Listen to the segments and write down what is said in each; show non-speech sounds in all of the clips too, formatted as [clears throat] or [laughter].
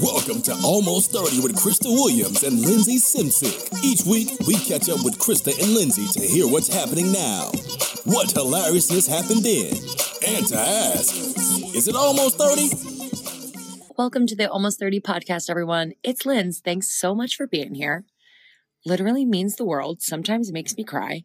Welcome to Almost 30 with Krista Williams and Lindsey Simcik. Each week, we catch up with Krista and Lindsey to hear what's happening now. What hilariousness happened then? And to ask, is it almost 30? Welcome to the Almost 30 podcast, everyone. It's Linz. Thanks so much for being here. Literally means the world, sometimes makes me cry.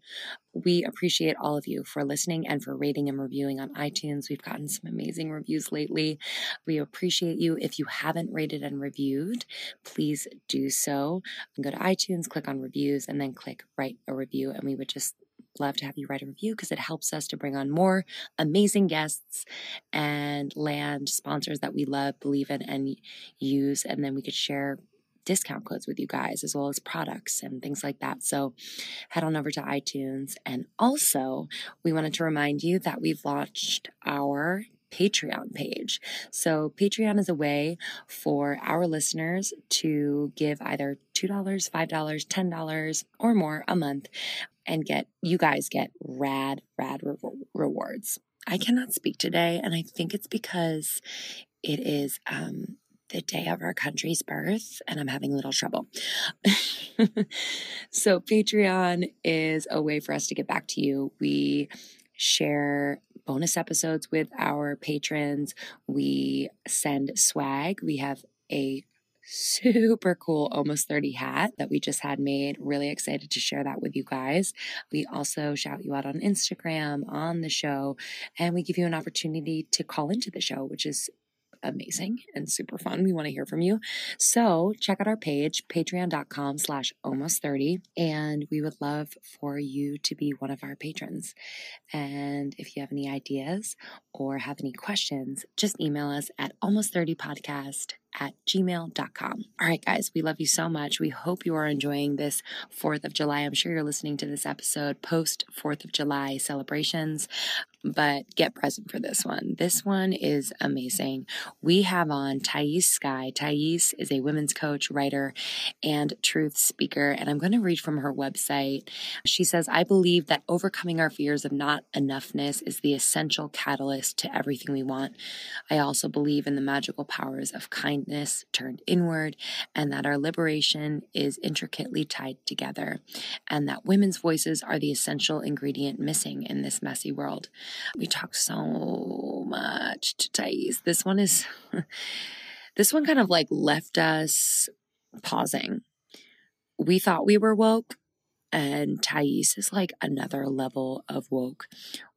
We appreciate all of you for listening and for rating and reviewing on iTunes. We've gotten some amazing reviews lately. We appreciate you. If you haven't rated and reviewed, please do so. Go to iTunes, click on reviews, and then click write a review. And we would just love to have you write a review because it helps us to bring on more amazing guests and land sponsors that we love, believe in, and use. And then we could share discount codes with you guys as well as products and things like that. So head on over to iTunes. And also, we wanted to remind you that we've launched our Patreon page. So, Patreon is a way for our listeners to give either $2, $5, $10, or more a month and get, you guys get rad, rad re- rewards. I cannot speak today, and I think it's because it is um, the day of our country's birth, and I'm having a little trouble. [laughs] so, Patreon is a way for us to get back to you. We share bonus episodes with our patrons. We send swag. We have a super cool almost 30 hat that we just had made. Really excited to share that with you guys. We also shout you out on Instagram, on the show, and we give you an opportunity to call into the show, which is amazing and super fun. We want to hear from you. So check out our page, patreon.com slash almost 30. And we would love for you to be one of our patrons. And if you have any ideas or have any questions, just email us at almost 30 podcast at gmail.com. All right, guys, we love you so much. We hope you are enjoying this 4th of July. I'm sure you're listening to this episode post 4th of July celebrations, but get present for this one. This one is amazing. We have on Thais Sky. Thais is a women's coach, writer, and truth speaker, and I'm going to read from her website. She says, I believe that overcoming our fears of not enoughness is the essential catalyst to everything we want. I also believe in the magical powers of kindness kindness turned inward, and that our liberation is intricately tied together, and that women's voices are the essential ingredient missing in this messy world. We talk so much to Thais. This one is, [laughs] this one kind of like left us pausing. We thought we were woke, and Thais is like another level of woke.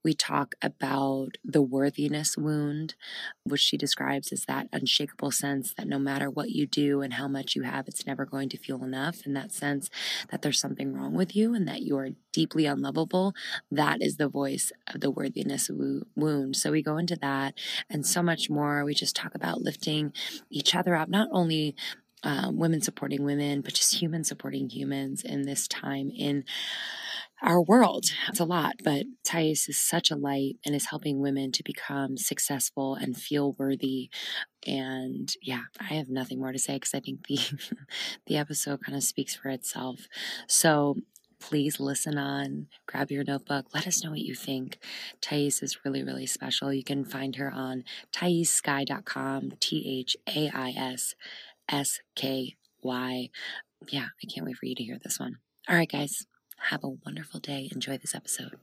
We talk about the worthiness wound, which she describes as that unshakable sense that no matter what you do and how much you have, it's never going to feel enough. And that sense that there's something wrong with you and that you are deeply unlovable. That is the voice of the worthiness wound. So we go into that and so much more. We just talk about lifting each other up, not only um, women supporting women, but just humans supporting humans in this time in our world. It's a lot, but Thais is such a light and is helping women to become successful and feel worthy. And yeah, I have nothing more to say because I think the [laughs] the episode kind of speaks for itself. So please listen on, grab your notebook, let us know what you think. Thais is really, really special. You can find her on thaissky.com, T H A I S S K Y. Yeah, I can't wait for you to hear this one. All right, guys, have a wonderful day. Enjoy this episode.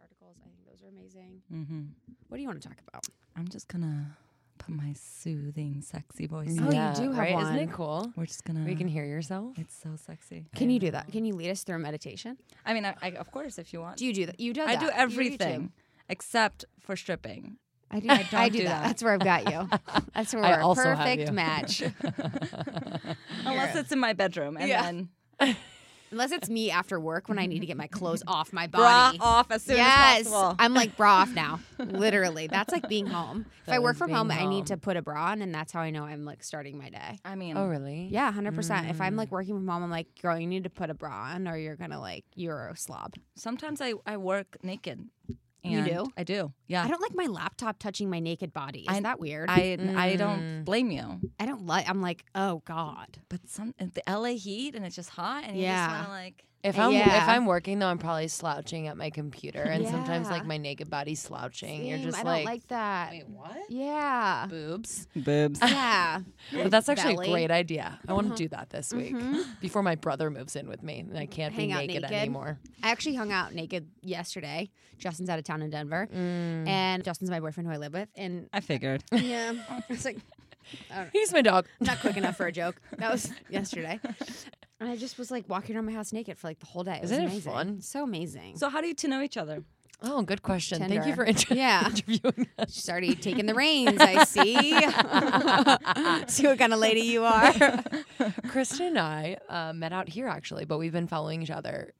articles, I think those are amazing. Mm-hmm. What do you want to talk about? I'm just gonna put my soothing, sexy voice. Oh, on. you do have right? one. Isn't it cool? We're just gonna. We can hear yourself. It's so sexy. Can you do that? Can you lead us through a meditation? I mean, I, I, of course, if you want. Do you do that? You do that. I do everything except for stripping. I [laughs] do. I I, don't do, do that. that. That's where I've got you. [laughs] That's where I we're a also have perfect you. match. [laughs] Unless it's in my bedroom, and Yeah. then Unless it's me after work when I need to get my clothes off my bra body. off as soon yes, as possible. I'm like bra off now. Literally, that's like being home. If I work from being home, I need to put a bra on, and that's how I know I'm like starting my day. I mean, Oh, really? Yeah, hundred percent. If I'm like Mm. working from home, I'm like, girl, you need to put a bra on, or you're gonna like you're a slob. sometimes I, I work naked. You do? I do. Yeah. I don't like my laptop touching my naked body. Is I- that weird? I I don't Mm. blame you. I don't like. I'm like, oh god. But some the LA heat and it's just hot and you Yeah. just want to like If I'm if I'm working though, I'm probably slouching at my computer, and sometimes like my naked body's slouching. You're just I like, don't like that. wait, what? Yeah. Boobs. Boobs. [laughs] Yeah. But that's actually belly. a great idea. I want to Uh-huh. do that this week Mhm. [laughs] before my brother moves in with me, and I can't Hang be naked, naked. anymore. I actually hung out naked yesterday. Justin's out of town in Denver, Mm. and Justin's my boyfriend who I live with. And I figured. [laughs] yeah, it's like He's my dog. not quick enough for a joke. That was yesterday. And I just was like walking around my house naked for like the whole day. It was Isn't it amazing. fun? So amazing. So how do you two know each other? Oh, good question. Thank you for inter- Yeah. [laughs] interviewing us. She's already taking the reins, I see. [laughs] see what kind of lady you are. [laughs] Kristen and I uh, met out here actually, but we've been following each other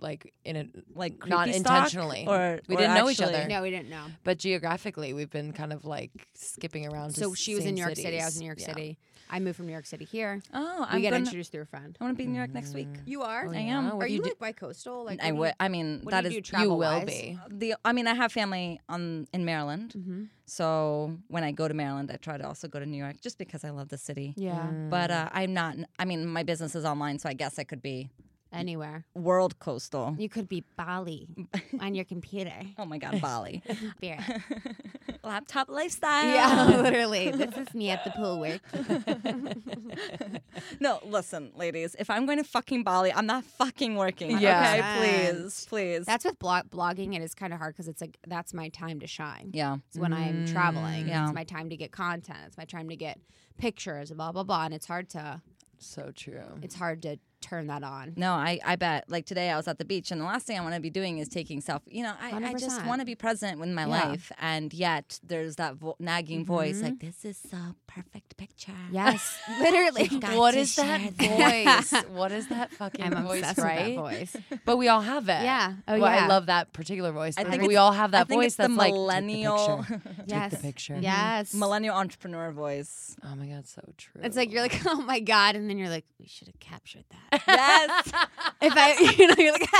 like in a Like Not intentionally. or We or didn't know each other. No, we didn't know. but geographically we've been kind of like skipping around. to So she was in New York City. I was in New York Yeah. City. I moved from New York City here. Oh, We I'm get gonna, introduced through a friend. I want to be in New York next week. You are? Oh, I am. What Are do you, like bi-coastal? Like I would. I mean, what that do is you do you will be. the. I mean, I have family on in Maryland, Mhm. so when I go to Maryland, I try to also go to New York, just because I love the city. Yeah, But uh, I'm not. I mean, my business is online, so I guess I could be anywhere. world coastal. You could be Bali [laughs] on your computer. Oh my God, Bali, [laughs] Spirit. [laughs] laptop lifestyle. yeah, literally. This is me at the pool work. No, listen, ladies. If I'm going to fucking Bali, I'm not fucking working. Yeah. Okay, please, please. That's with blog- blogging. It is kind of hard because it's like that's my time to shine. yeah. It's when I'm traveling. Mm, yeah. It's my time to get content. It's my time to get pictures. Blah blah blah. And it's hard to So true. it's hard to turn that on. No, I, I bet. Like today, I was at the beach, and the last thing I want to be doing is taking self. You know, I, I just want to be present with my Yeah. life, and yet there's that vo- nagging voice like, mm-hmm. "This is a perfect picture." Yes, [laughs] literally. got What to is that voice? [laughs] what is that fucking I'm voice, obsessed right? with that voice. But we all have it. Yeah. Oh, well, I love that particular voice. I I think we all have that I think voice it's the that's like millennial, Take the picture. Yes. [laughs] Take the picture. Mm-hmm. Yes. millennial entrepreneur voice. Oh my god, so true. It's like you're like, oh my god, and then you're like, we should have captured that. Yes. [laughs] if I, [laughs] you know, you're like, [laughs]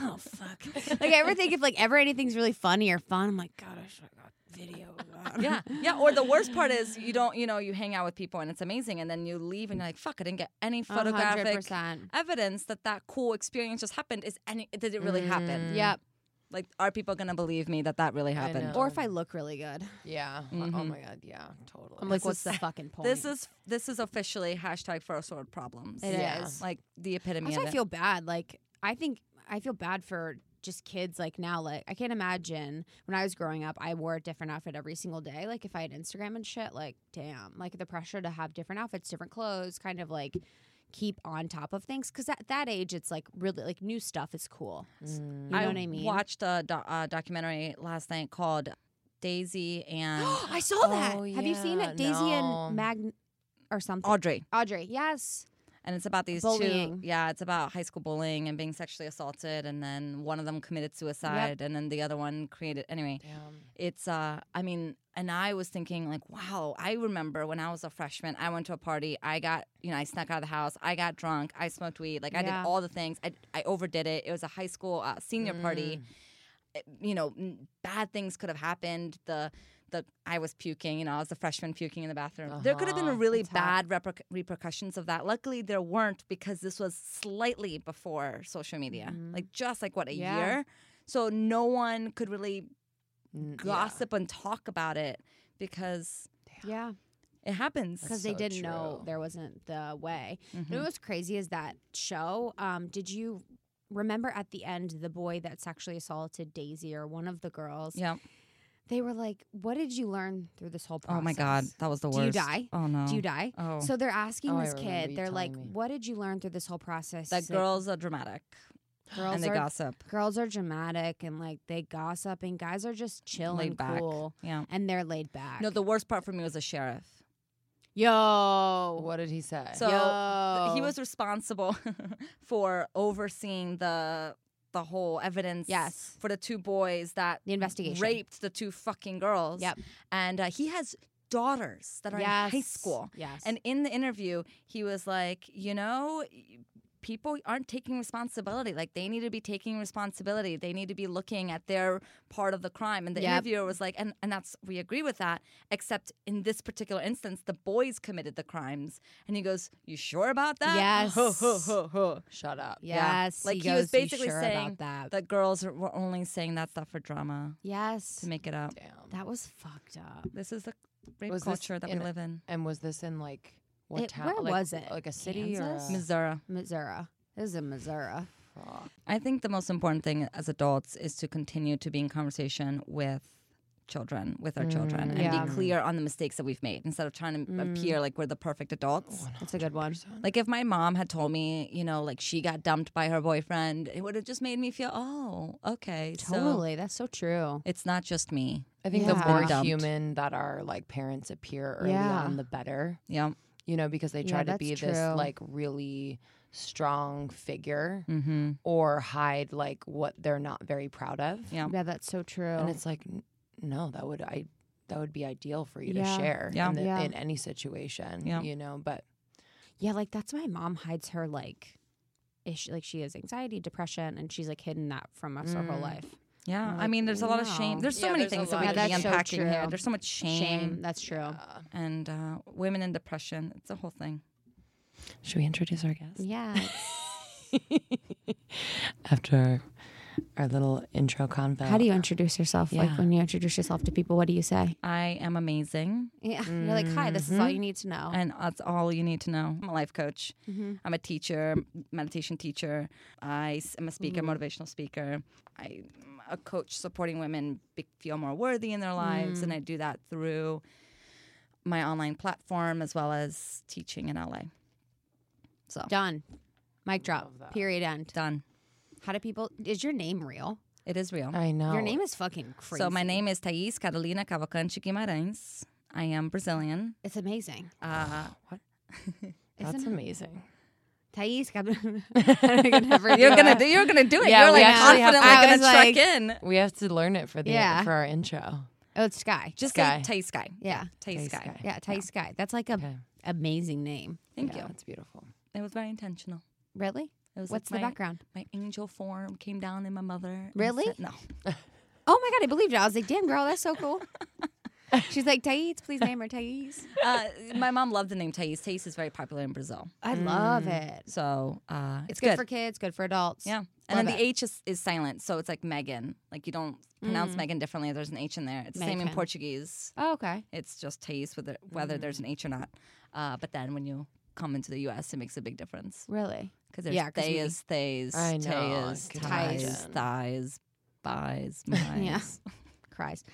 oh fuck. Like I ever think if like ever anything's really funny or fun, I'm like, God, I should have got video. of that." yeah, yeah. Or the worst part is you don't, you know, you hang out with people and it's amazing, and then you leave and you're like, "Fuck, I didn't get any photographic 100%. evidence that that cool experience just happened. Is any? Did it really happen? Mm. Yep. Like, are people gonna believe me that that really happened? Or if I look really good, yeah. Oh Mhm. my god, yeah, totally. I'm like, This what's is- the fucking [laughs] point? This is this is officially hashtag first world problems. It Yeah. is. like the epitome Also, of I feel bad. Like I think I feel bad for just kids like now. Like I can't imagine when I was growing up, I wore a different outfit every single day. Like if I had Instagram and shit, like damn, like the pressure to have different outfits, different clothes, kind of like keep on top of things. Because at that age, it's like really like new stuff is cool. Mm. You know what I mean? watched a do- uh, documentary last night called Daisy and [gasps] I saw that. Oh, Have you seen it, Daisy no. and Mag or something? Audrie. Audrie, yes. And it's about these Bullying. two. Yeah, it's about high school bullying and being sexually assaulted, and then one of them committed suicide, and then the other one created. Anyway, Damn. it's uh i mean and i was thinking like wow i remember when i was a freshman i went to a party i got you know i snuck out of the house i got drunk i smoked weed like i Yeah. did all the things i, I overdid it it was a high school uh, senior party It- you know bad things could have happened the the I was puking, you know, I was a freshman puking in the bathroom. There could have been Uh-huh. really That's bad reper- repercussions of that. Luckily, there weren't because this was slightly before social media, like just like what a Yeah. year. So no one could really Mm, yeah. gossip and talk about it because Yeah. it happens. because That's they didn't know there wasn't the way. You Mm-hmm. know what's crazy is that show. Um, did you remember at the end the boy that sexually assaulted Daisy or one of the girls? Yeah. They were like, "What did you learn through this whole process?" Oh my god, that was the worst. Do worst. you die? Oh no. Do you die? Oh. So they're asking Oh, this kid. They're like, me. "What did you learn through this whole process?" that He's like, girls are dramatic girls and they are gossip. girls are dramatic and like they gossip, and guys are just chill Laid and back. cool, Yeah. and they're laid back. No, the worst part for me was the sheriff. Yo, What did he say? So he was responsible [laughs] for overseeing the the whole evidence Yes. for the two boys that the investigation. raped the two fucking girls. Yep. And uh, he has daughters that are in high school. Yes. And in the interview, he was like, you know, people aren't taking responsibility. Like they need to be taking responsibility. They need to be looking at their part of the crime. And the Yep. interviewer was like, and, and that's we agree with that, except in this particular instance, the boys committed the crimes. And he goes, You sure about that? Yes. [laughs] Ho, ho, ho, ho. Shut up. Yeah. Yes. Like he, he, was goes, "You basically sure saying about that. the girls were only saying that stuff for drama yes. to make it up. Damn. That was fucked up. This is the rape Was culture that we live in. And was this in like what It- town? where like, was it? Like a city Kansas? or a, Missouri. Missouri. This is in Missouri. Fuck. I think the most important thing as adults is to continue to be in conversation with children, with our children, and mm, Yeah. be clear on the mistakes that we've made instead of trying to mm. appear like we're the perfect adults. That's a good one. Like if my mom had told me, you know, like she got dumped by her boyfriend, it would have just made me feel, oh, okay, so Totally. That's so true. it's not just me. I think Yeah. the more human that our like parents appear early Yeah. on, the better. Yeah. You know, because they Yeah, try to be that's this like really strong figure Mm-hmm. or hide like what they're not very proud of. Yeah. Yeah, that's so true. And it's like, n- no, that would I that would be ideal for you Yeah. to share Yeah. in, the, Yeah. in any situation. Yeah. You know, but yeah, like that's why mom hides her like issue. Like she has anxiety, depression, and she's like hidden that from us her whole Mm. life. Yeah. I'm I mean, there's a lot of shame. There's so Yeah, many there's things that we Yeah, could be that's so here. There's so much shame. Shame. That's true. uh, And uh, women in depression. It's a whole thing. should we introduce our guest? Yeah. [laughs] After our little intro convo. How do you introduce yourself? Like when you introduce yourself to people, what do you say? I am amazing. Yeah. You're like, hi, this is all you need to know. And that's all you need to know. I'm a life coach. Mhm. I'm a teacher, meditation teacher. I am a speaker, motivational speaker. I'm a coach supporting women be- feel more worthy in their lives. And I do that through my online platform as well as teaching in LA. So, Done. Mic drop. Period. End. done. How do people? Is your name real? It is real. I know. Your name is fucking crazy. So, my name is Thais Carolina Cavalcante Guimarães. I am Brazilian. It's amazing. Uh, [laughs] That's Isn't amazing. Thais. Gab- I you're do gonna it. do. You're gonna do it. Yeah, you're we like actually have to- gonna was truck like- in. We have to learn it for the Yeah. for our intro. Oh, it's Sky. Just Sky. say Thais Sky. Yeah. Thais Thais Sky. Sky. Yeah, Thais Sky. That's like a Okay. amazing name. Thank Yeah, you. That's beautiful. It was very intentional. Really? It was What's like the my, background? My angel form came down in my mother. Really? said- no. [laughs] Oh my god, I believed it. I was like, damn girl, that's so cool. [laughs] She's like, Thais, please name her Thais. [laughs] Uh, my mom loved the name Thais. Thais is very popular in Brazil. I love it. So uh, It's good, for kids, good for adults. Yeah. And then Love the. H is, is silent. So it's like Megan. Like you don't pronounce Megan differently. There's an H in there. It's the same in Portuguese. Oh, okay. It's just Thais with it, whether there's an H or not. Uh, but then when you come into the U.S., it makes a big difference. Really? Because there's Yeah, 'cause we- Thais, Thais, I know, I Thais, could Ties, imagine. Thighs, [laughs] Buys, Yeah. Mize. Cries.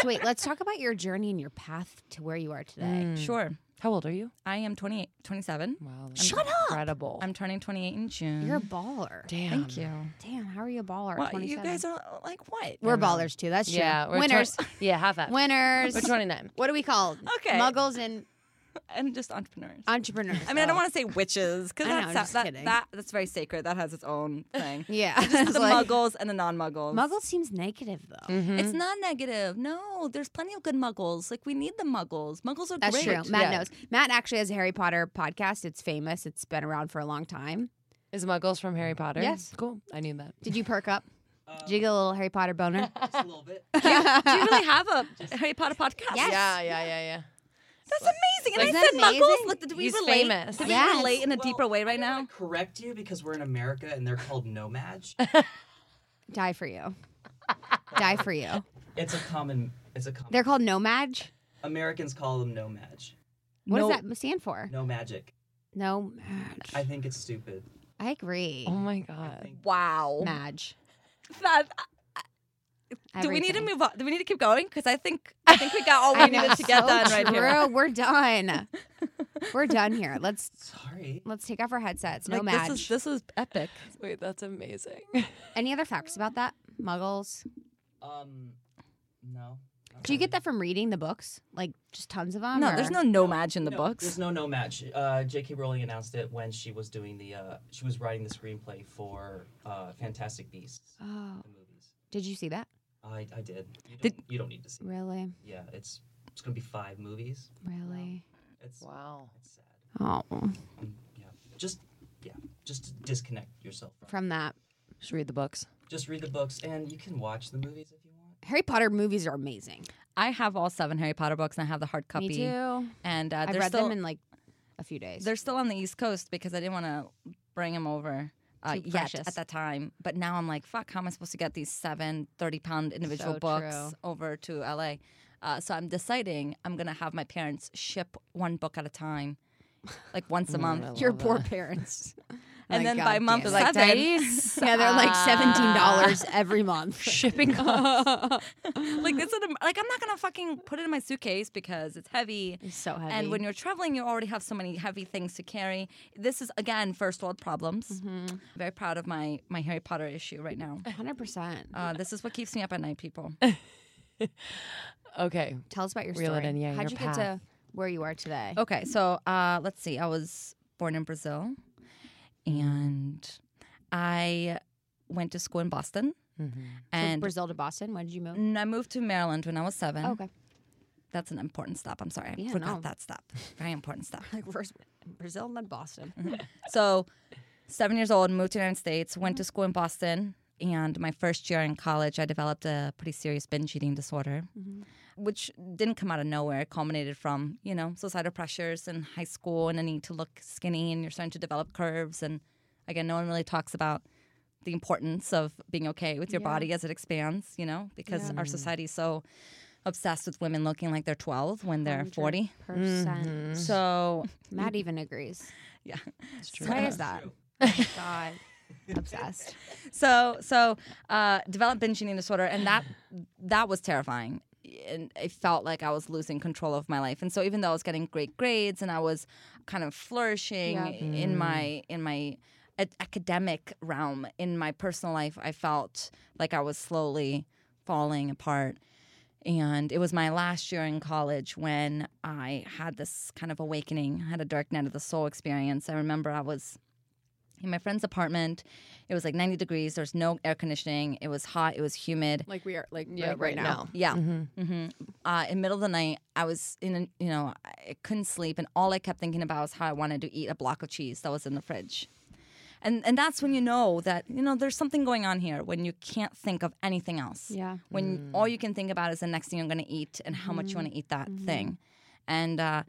so wait, let's talk about your journey and your path to where you are today. Mm. Sure. How old are you? I am 28, 27. Wow. Shut up! Incredible. I'm turning 28 in June. You're a baller. Damn. Thank you. Damn, how are you a baller? Well, 27? you guys are like what? We're ballers too. That's true. Yeah. we're Winners. twen- [laughs] yeah, half that. Winners. We're 29. What are we called? Okay. Muggles and [laughs] and just entrepreneurs. entrepreneurs. I mean, I don't want to say witches because I know, that's that, that, that that's very sacred. That has its own thing. [laughs] yeah. Just [laughs] the like- muggles and the non-muggles. Muggle seems negative though. Mhm. It's not negative. No, there's plenty of good muggles. Like we need the muggles. Muggles are That's great. true. Matt Yeah. knows. Matt actually has a Harry Potter podcast. It's famous. It's been around for a long time. Is Muggles from Harry Potter? Yes. Cool. I knew that. Did you perk up? Did you get a little Harry Potter boner? Just a little bit. Do you really have a Harry Potter podcast? Yes. Yeah, yeah, yeah, yeah. That's amazing. And Isn't I that said muggles. amazing? Look, did we He's relate? famous. Did Yes. we relate in a Well, deeper way right I now? want to correct you because we're in America and they're called nomads. [laughs] Die for you. Die for you. it's a common. It's a common. They're called nomad. Americans call them nomads. What No- does that stand for? No magic. No I think it's stupid. I agree. Oh my I god. think Wow. Madge. That, uh, uh, do we need to Everything. move on? Do we need to keep going? Because I think I think we got all [laughs] we needed to get so done right true. here. We're done. We're done here. Let's [laughs] sorry. let's take off our headsets. No Like, Madge. this is this is epic. Wait, that's amazing. [laughs] Any other facts about that? Muggles. Um, no. not Do you get that from reading the books? Like just tons of them? No, there's or- no no match in the No, books. There's no no match. Uh, J.K. Rowling announced it when she was doing the. Uh, she was writing the screenplay for uh, Fantastic Beasts, Oh, the movies. did you see that? I, I did. You don't, Did- you don't need to see. it. Really? Yeah, it's it's gonna be five movies. Really? It's wow. it's sad. Oh. Um, yeah, just yeah. just disconnect yourself from. From that, Just read the books. Just read the books, and you can watch the movies if you want. Harry Potter movies are amazing. I have all seven Harry Potter books and I have the hard copy. Me too. And uh, I've they're read still them in like a few days. they're still on the East Coast because I didn't want to bring them over. Uh, Too yet precious. at that time, but now I'm like, fuck, how am I supposed to get these seven 30 pound individual So books true. over to LA? Uh, so I'm deciding I'm gonna have my parents ship one book at a time, like once a [laughs] month. Your poor that. parents. [laughs] And Like, then by God month damn. Like, seven, "Daddies, yeah, they're like seventeen dollars every month. [laughs] Shipping [laughs] costs. like this is like I'm not gonna fucking put it in my suitcase because it's heavy. It's so heavy. And when you're traveling, you already have so many heavy things to carry. This is again first world problems. Mm-hmm. Very proud of my my Harry Potter issue right now. hundred percent. Uh, this is what keeps me up at night, people. [laughs] Okay. Tell us about your Reel it story. in, yeah, How'd your you get to where you are today? Okay, so uh, let's see. I was born in Brazil, and I went to school in Boston, Mm-hmm. So and Brazil to Boston. When did you move? Mm, I moved to Maryland when I was seven. Oh, okay. That's an important stop. I'm sorry, I Yeah, forgot no. that stop. Very important stop. [laughs] Like first Brazil and then Boston. So, seven years old, moved to the United States, went Mm-hmm. to school in Boston, and my first year in college, I developed a pretty serious binge eating disorder, Mm-hmm. Which didn't come out of nowhere. It culminated from you know societal pressures in high school and a need to look skinny, and you're starting to develop curves. And again, no one really talks about the importance of being okay with your Yeah. body as it expands. You know, because Yeah. our society is so obsessed with women looking like they're 12 when they're 40. Percent. So [laughs] Matt even agrees. yeah. It's true. Why is that? [laughs] Oh, God, obsessed. so so uh developed binge eating disorder and that that was terrifying and I felt like i was losing control of my life. And so even though i was getting great grades and i was kind of flourishing Yeah. in mm. my in my a- academic realm in my personal life i felt like i was slowly falling apart. And it was my last year in college when i had this kind of awakening I had a dark night of the soul experience. I remember i was in my friend's apartment. It was like 90 degrees. There's no air conditioning. It was hot. It was humid. Like we are, like Yeah, like right now. Yeah. Mm-hmm. Uh, in the middle of the night, I was in, a, you know, I couldn't sleep, and all I kept thinking about was how I wanted to eat a block of cheese that was in the fridge. And and that's when you know that you know there's something going on here when you can't think of anything else. Yeah. When all you can think about is the next thing you're going to eat and how much you want to eat that thing. And uh,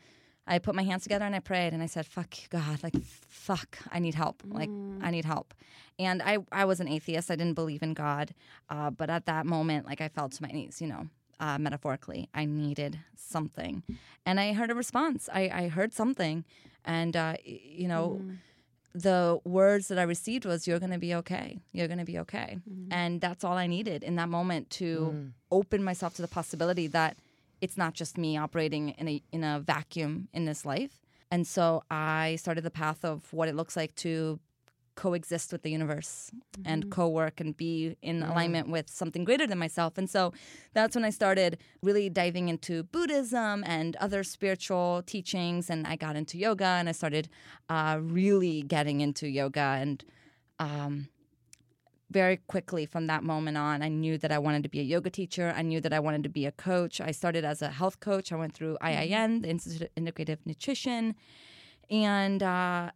I put my hands together and I prayed and I said, "Fuck God, like fuck, I need help. Like I need help." And I I was an atheist. I didn't believe in God, uh, but at that moment, like I fell to my knees. You know, uh, metaphorically, I needed something, and I heard a response. I I heard something, and uh, you know. The words that I received was, "You're gonna be okay. You're gonna be okay," and that's all I needed in that moment to open myself to the possibility that it's not just me operating in a in a vacuum in this life. And so I started the path of what it looks like to coexist with the universe and co-work and be in alignment with something greater than myself. And so that's when I started really diving into Buddhism and other spiritual teachings and I got into yoga and I started uh, really getting into yoga and um, very quickly from that moment on, I knew that I wanted to be a yoga teacher. I knew that I wanted to be a coach. I started as a health coach. I went through IIN, the Institute of Integrative Nutrition, and uh,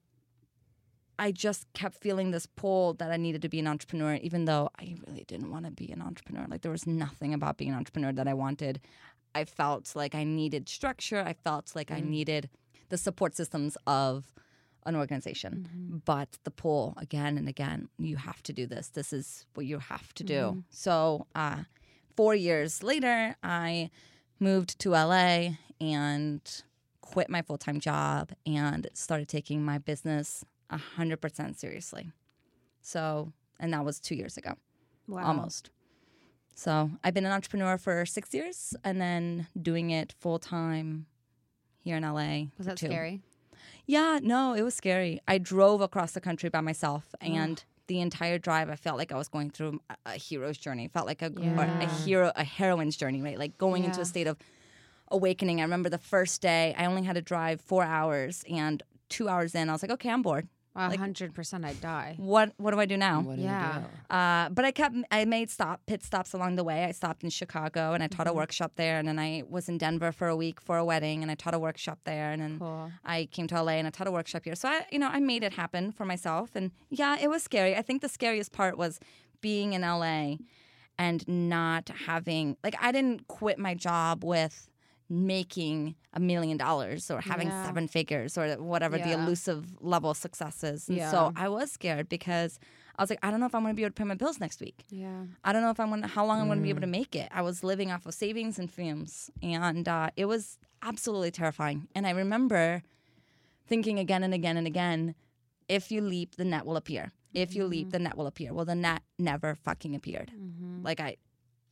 I just kept feeling this pull that I needed to be an entrepreneur, even though I really didn't want to be an entrepreneur. Like there was nothing about being an entrepreneur that I wanted. I felt like I needed structure. I felt like I needed the support systems of an organization. But the pull again and again, you have to do this. This is what you have to do. So, uh, four years later, I moved to LA and quit my full time job and started taking my business 100% seriously. So, and that was two years ago Wow. almost. So I've been an entrepreneur for six years and then doing it full time here in LA. Was that two. scary? Yeah, no, it was scary. I drove across the country by myself and the entire drive I felt like I was going through a, a hero's journey. Felt like a, or a hero a heroine's journey, right? Like going into a state of awakening. I remember the first day I only had to drive four hours and two hours in I was like, okay, I'm bored. A hundred percent, I'd die. what what do I do now? What do Yeah. you do? Uh, but I kept I made stop pit stops along the way. I stopped in Chicago and I taught Mm-hmm. a workshop there, and then I was in Denver for a week for a wedding, and I taught a workshop there, and then Cool. I came to LA and I taught a workshop here. So I, you know, I made it happen for myself, and yeah, it was scary. I think the scariest part was being in LA and not having like I didn't quit my job with making a million dollars or having Yeah. seven figures or whatever the elusive level of success is. And Yeah. so I was scared because I was like, I don't know if I'm going to be able to pay my bills next week. Yeah. I don't know if I'm going to, how long I'm going to be able to mm. make it. I was living off of savings and fumes, and uh, it was absolutely terrifying. And I remember thinking again and again and again, if you leap, the net will appear. If you leap, mm-hmm. the net will appear. Well, the net never fucking appeared. Mm-hmm. Like I,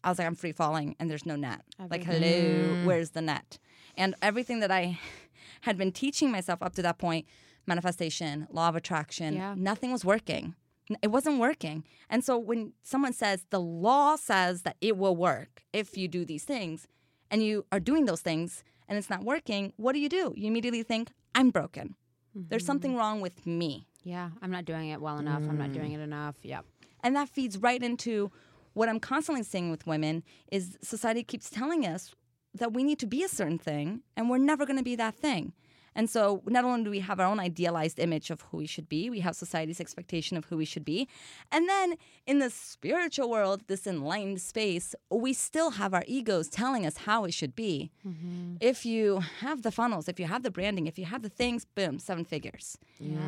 I was like, I'm free falling, and there's no net. Like, hello, mm. where's the net? And everything that I [laughs] had been teaching myself up to that point, manifestation, law of attraction, Yeah. nothing was working. It wasn't working. And so when someone says the law says that it will work if you do these things, and you are doing those things and it's not working, what do you do? You immediately think, I'm broken. There's mm-hmm. something wrong with me. Yeah. I'm not doing it well enough. I'm not doing mm. it enough. Yep. And that feeds right into what I'm constantly seeing with women is society keeps telling us that we need to be a certain thing and we're never going to be that thing. And so not only do we have our own idealized image of who we should be, we have society's expectation of who we should be. And then in the spiritual world, this enlightened space, we still have our egos telling us how it should be. Mm-hmm. If you have the funnels, if you have the branding, if you have the things, boom, seven figures.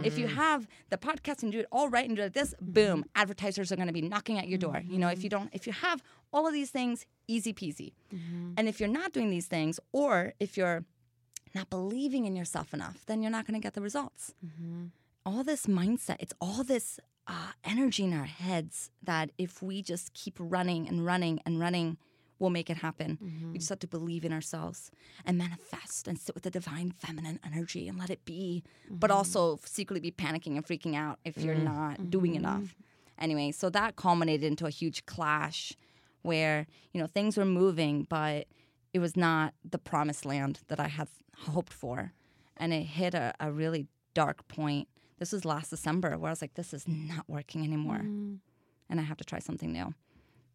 If you have the podcast and do it all right and do it like this, mm-hmm. boom, advertisers are going to be knocking at your door. You know, if mm-hmm. you don't, if you have all of these things, easy peasy. And if you're not doing these things, or if you're not believing in yourself enough, then you're not going to get the results. Mm-hmm. All this mindset, it's all this uh, energy in our heads that if we just keep running and running and running, we'll make it happen. We mm-hmm. just have to believe in ourselves and manifest and sit with the divine feminine energy and let it be, but mm-hmm. also secretly be panicking and freaking out if you're not doing enough. Anyway, so that culminated into a huge clash where, you know, things were moving, but it was not the promised land that I had hoped for. And it hit a, a really dark point. This was last December where I was like, this is not working anymore. Mm. And I have to try something new.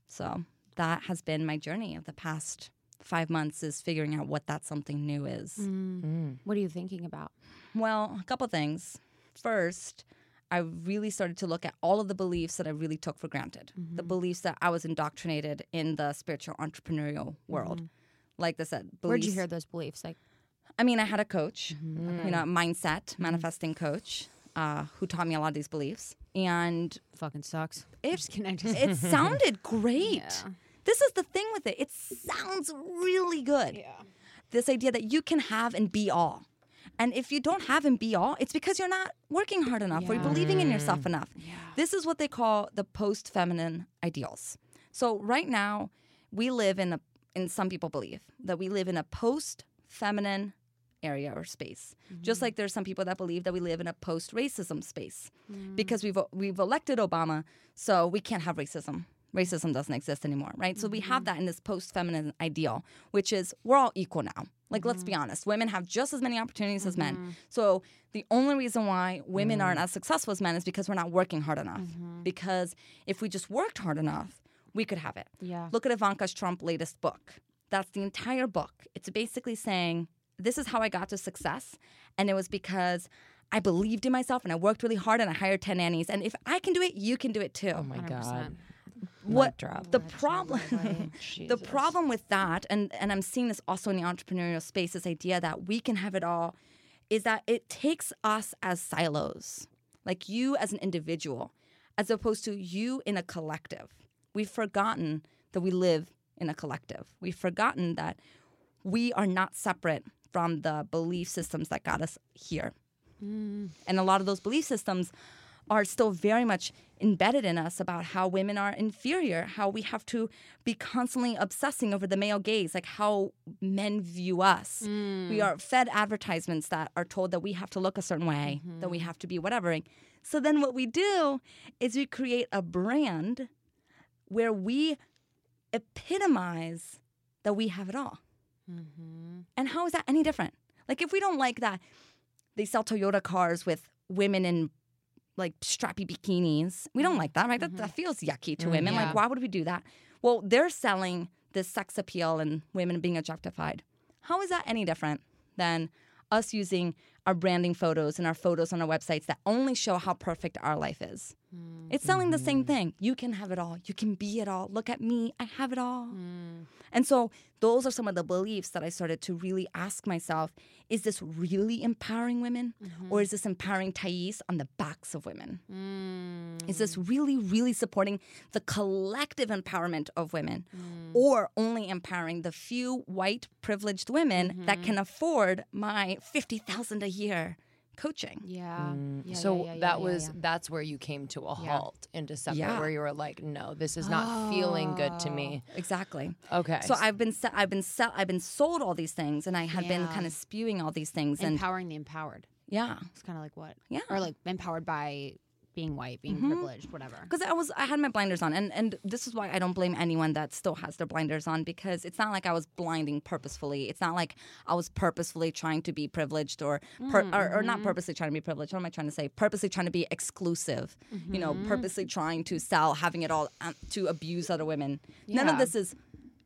So that has been my journey of the past five months is figuring out what that something new is. Mm. Mm. What are you thinking about? Well, a couple things. First, I really started to look at all of the beliefs that I really took for granted. Mm-hmm. The beliefs that I was indoctrinated in the spiritual entrepreneurial world. Mm-hmm. Like I said, Where'd you hear those beliefs? Like, I mean, I had a coach, you know, mindset manifesting coach, uh, who taught me a lot of these beliefs, and fucking sucks. it Just kidding. Just- it [laughs] sounded great. Yeah. This is the thing with it; it sounds really good. This idea that you can have and be all. And if you don't have and be all, it's because you're not working hard enough or you're believing in yourself enough. This is what they call the post feminine ideals. So right now, we live in a in some people believe that we live in a post feminine area or space. Just mm. like there's some people that believe that we live in a post racism space mm. because we've we've elected Obama, so we can't have racism. Racism doesn't exist anymore, right? So we have mm-hmm. that in this post feminine ideal, which is we're all equal now. Like let's be mm-hmm. honest, women have just as many opportunities as men. Mm-hmm. So the only reason why women aren't mm. as successful as men is because we're not working hard enough. Because if we just worked hard enough, we could have it. Yeah. Look at Ivanka Trump's latest book. That's the entire book. It's basically saying, this is how I got to success. And it was because I believed in myself and I worked really hard and I hired 10 nannies. And if I can do it, you can do it too. Oh my god. what drop. the problem [laughs] the problem with that and and I'm seeing this also in the entrepreneurial space this idea that we can have it all is that it takes us as silos like you as an individual as opposed to you in a collective we've forgotten that we live in a collective. We've forgotten that we are not separate from the belief systems that got us here. Mm. And a lot of those belief systems are still very much embedded in us about how women are inferior, how we have to be constantly obsessing over the male gaze, like how men view us. Mm. We are fed advertisements that are told that we have to look a certain way, that we mm-hmm. have to be whatever. So then what we do is we create a brand where we epitomize that we have it all. Mm-hmm. And how is that any different? Like if we don't like that they sell Toyota cars with women in like strappy bikinis. We don't like that, right? That, that mm-hmm. feels yucky to mm, women. Yeah. Like, why would we do that? Well, they're selling this sex appeal and women being objectified. How is that any different than us using our branding photos and our photos on our websites that only show how perfect our life is? Mm. It's selling the same mm. thing. You can have it all. You can be it all. Look at me. I have it all. Mm. And so those are some of the beliefs that I started to really ask myself is this really empowering women mm-hmm. or is this empowering Thais on the backs of women? Is this really, really supporting the collective empowerment of women or only empowering the few white privileged women that mm-hmm. can afford my 50,000 a year coaching? Mm. Yeah. Yeah, so yeah, yeah, that yeah, was yeah. that's where you came to a halt in December, Yeah. where you were like, "No, this is not feeling good to me." Oh. Exactly. Okay, So I've been se- I've been se- I've been sold all these things, and I had been kind of spewing all these things, and empowering the empowered. yeah, It's kind of like what? Yeah. Or like empowered by being white, being mm-hmm. privileged, whatever. because I was I had my blinders on, and and this is why I don't blame anyone that still has their blinders on because it's not like I was blinding purposefully. It's not like I was purposefully trying to be privileged or per, or, or not mm-hmm. purposely trying to be privileged. What am I trying to say? Purposely trying to be exclusive. You know, mm-hmm. purposely trying to sell, having it all um, to abuse other women. None of this is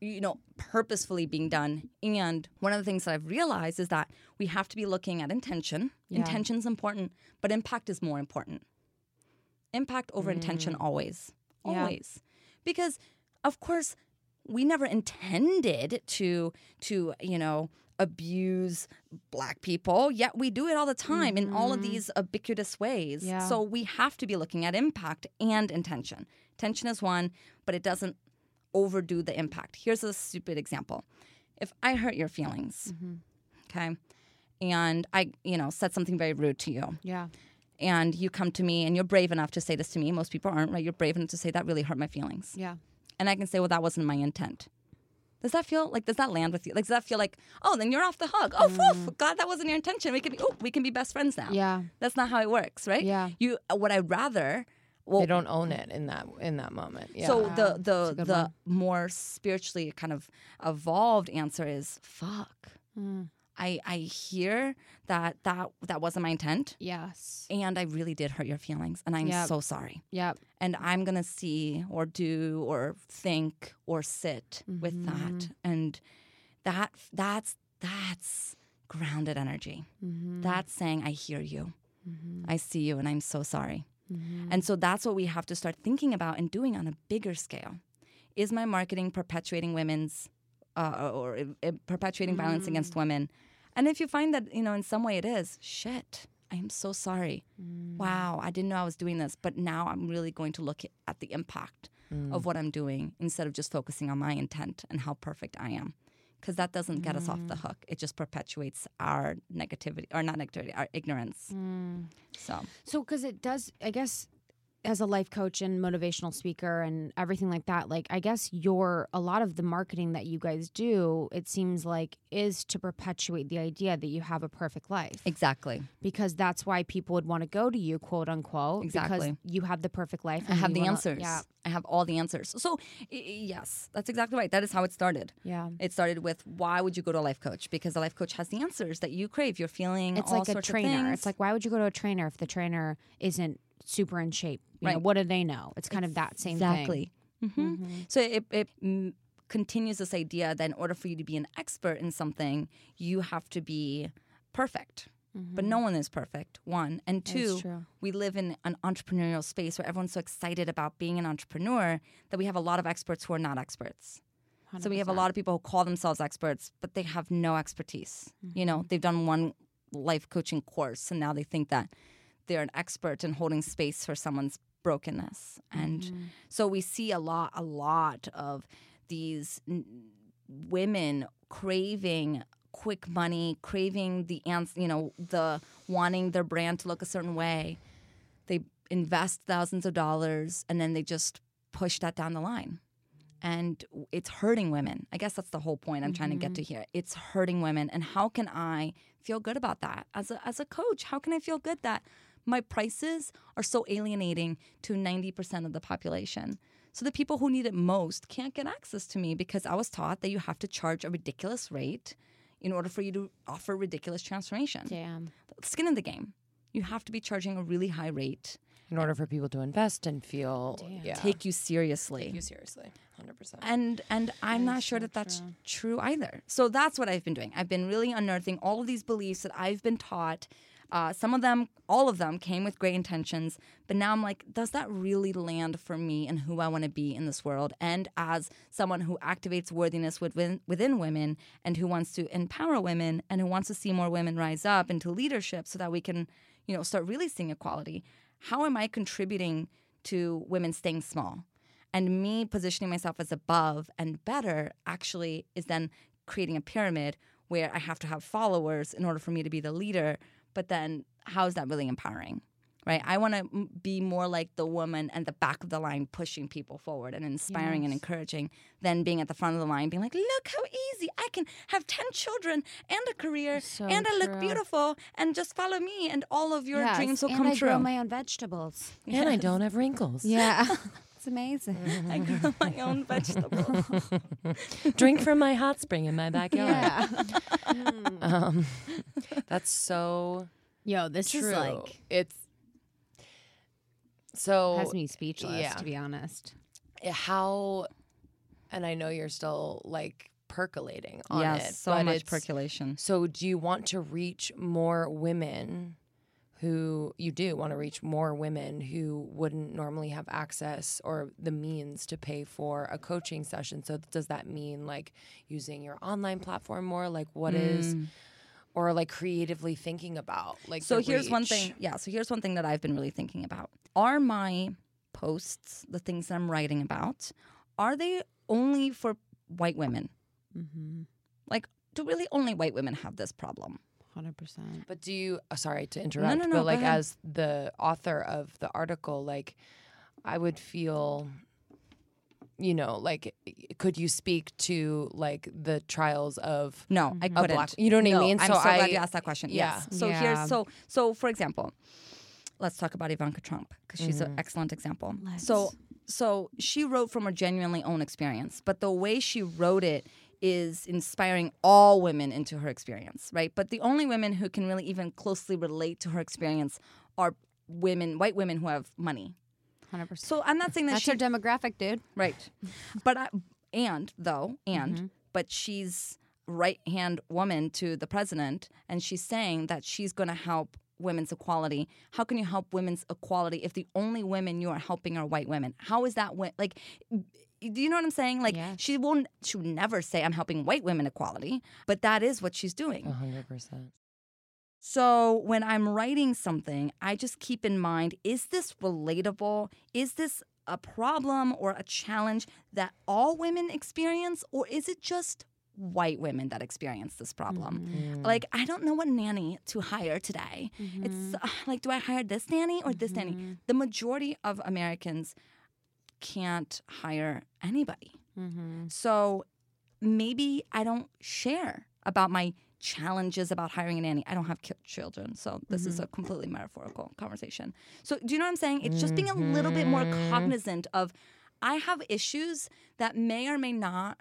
you know purposefully being done and one of the things that i've realized is that we have to be looking at intention intention's important but impact is more important impact over intention mm. always Yeah. always. Because of course we never intended to to you know abuse black people yet we do it all the time in all of mm-hmm. these ubiquitous ways. Yeah. so we have to be looking at impact and intention. Intention is one but it doesn't overdo the impact. Here's a stupid example. If i hurt your feelings mm-hmm. okay and i you know said something very rude to you Yeah. And you come to me and you're brave enough to say this to me. Most people aren't, right? You're brave enough to say that really hurt my feelings. Yeah. And I can say, well, that wasn't my intent. Does that feel like does that land with you? Like does that feel like, oh, then you're off the hook. Oh, phew, God, that wasn't your intention. We can be oh, we can be best friends now. Yeah. That's not how it works, right? Yeah. You what I'd rather well they don't own it in that in that moment. Yeah. so the the the one. more spiritually kind of evolved answer is fuck. Hmm. I I hear that that that wasn't my intent Yes. and I really did hurt your feelings and I'm Yep. so sorry. Yep. and I'm gonna see or do or think or sit with Mm-hmm. that, and that that's that's grounded energy. Mm-hmm. That's saying I hear you, I see you, and I'm so sorry. Mm-hmm. And so that's what we have to start thinking about and doing on a bigger scale. Is my marketing perpetuating women's uh, or uh, perpetuating violence against Mm. women? And if you find that you know in some way it is, shit. I am so sorry. Mm. Wow, I didn't know I was doing this, but now I'm really going to look at the impact mm. of what I'm doing instead of just focusing on my intent and how perfect I am. Because that doesn't get us off the mm. hook. It just perpetuates our negativity, or not negativity, our ignorance. Mm. So, So, because it does, I guess, as a life coach and motivational speaker and everything like that, like, I guess your, a lot of the marketing that you guys do, it seems like, is to perpetuate the idea that you have a perfect life. exactly. Because that's why people would want to go to you, quote unquote. Exactly. Because you have the perfect life. I and have the answers. Yeah. I have all the answers. So, yes, that's exactly right. That is how it started. Yeah. It started with why would you go to a life coach? Because a life coach has the answers that you crave. You're feeling It's all like a trainer. It's like, why would you go to a trainer if the trainer isn't super in shape? You know, Right. what do they know? It's kind of that same exactly. thing. hmm So it, it mm, continues this idea that in order for you to be an expert in something, you have to be perfect. But no one is perfect, one. And two, we live in an entrepreneurial space where everyone's so excited about being an entrepreneur that we have a lot of experts who are not experts. So we have a lot of people who call themselves experts, but they have no expertise. You know, they've done one life coaching course and now they think that they're an expert in holding space for someone's brokenness. And mm-hmm. so we see a lot a lot of these n- women craving quick money, craving the ans- you know, the wanting their brand to look a certain way. They invest thousands of dollars and then they just push that down the line and it's hurting women. I guess that's the whole point I'm trying to get to mm-hmm. here. It's hurting women, and how can I feel good about that as a as a coach? How can I feel good that my prices are so alienating to 90% of the population? So the people who need it most can't get access to me because I was taught that you have to charge a ridiculous rate in order for you to offer ridiculous transformation Damn. skin in the game. You have to be charging a really high rate. in order for people to invest and feel yeah, take you seriously. take you seriously, hundred percent. and and I'm not sure that that's true. either. So that's what I've been doing. I've been really unearthing all of these beliefs that I've been taught. Uh, some of them, all of them, came with great intentions, but now I'm like, does that really land for me and who I want to be in this world? And as someone who activates worthiness within within women and who wants to empower women and who wants to see more women rise up into leadership, so that we can, you know, start really seeing equality. How am I contributing to women staying small? And me positioning myself as above and better actually is then creating a pyramid where I have to have followers in order for me to be the leader. But then, how is that really empowering? Right? I want to be more like the woman at the back of the line, pushing people forward and inspiring and encouraging, than being at the front of the line, being like, "Look how easy! I can have ten children and a career, So and I look beautiful, and just follow me, and all of your Yes, dreams will and come I true." grow my own vegetables. [laughs] and I don't have wrinkles. Yeah, [laughs] it's amazing. [laughs] I grow my own vegetables. [laughs] Drink from my hot spring in my backyard. Yeah. Um, that's so Yo, this true. is like it's so has me speechless. yeah. To be honest. how and I know you're still like percolating on yes, it. so but much it's- percolation. So do you want to reach more women who you do want to reach more women who wouldn't normally have access or the means to pay for a coaching session? So does that mean like using your online platform more? Like what is or like creatively thinking about like So here's one thing. Yeah. So here's one thing that I've been really thinking about. Are my posts, the things that I'm writing about, are they only for white women? Mm-hmm. Like, do really only white women have this problem? Hundred percent. But do you? Uh, sorry to interrupt. no, no, no, but like ahead. as the author of the article, like I would feel, you know, like could you speak to like the trials of No, I couldn't. black? You know what I No, mean? I'm so so glad I, you asked that question. yeah. Yes. So Yeah. here's so so for example, let's talk about Ivanka Trump because she's an excellent example. So so she wrote from her genuinely own experience, but the way she wrote it is inspiring all women into her experience, right? But the only women who can really even closely relate to her experience are women, white women who have money. Hundred percent. So I'm not saying that That's she her demographic, dude. Right. But I, and though, and, Mm-hmm. but she's right hand woman to the president, and she's saying that she's going to help women's equality. How can you help women's equality if the only women you are helping are white women? How is that like? Do you know what I'm saying? Like Yes. she won't. She would never say I'm helping white women equality, but that is what she's doing. hundred percent. So when I'm writing something, I just keep in mind is this relatable? Is this a problem or a challenge that all women experience? Or is it just white women that experience this problem? Mm-hmm. Like, I don't know what nanny to hire today. It's mm-hmm. uh, like, do I hire this nanny or this nanny? Mm-hmm. The majority of Americans can't hire anybody. Mm-hmm. So maybe I don't share about my challenges about hiring a nanny. I don't have ki- children, so this is a mm-hmm. completely metaphorical conversation. So do you know what I'm saying? It's just being a little bit more mm-hmm. cognizant of I have issues that may or may not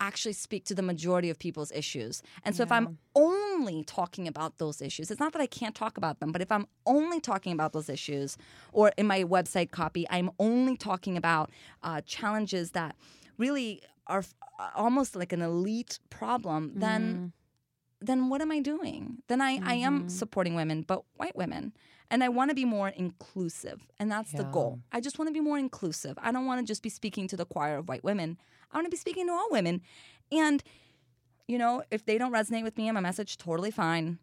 actually speak to the majority of people's issues. And so if I'm only talking about those issues, it's not that I can't talk about them, but if I'm only talking about those issues, or in my website copy, I'm only talking about uh, challenges that really are f- uh, almost like an elite problem, then then what am I doing? Then I, I am supporting women, but white women. And I want to be more inclusive. And that's the goal. I just want to be more inclusive. I don't want to just be speaking to the choir of white women. I want to be speaking to all women. And, you know, if they don't resonate with me and my message, totally fine.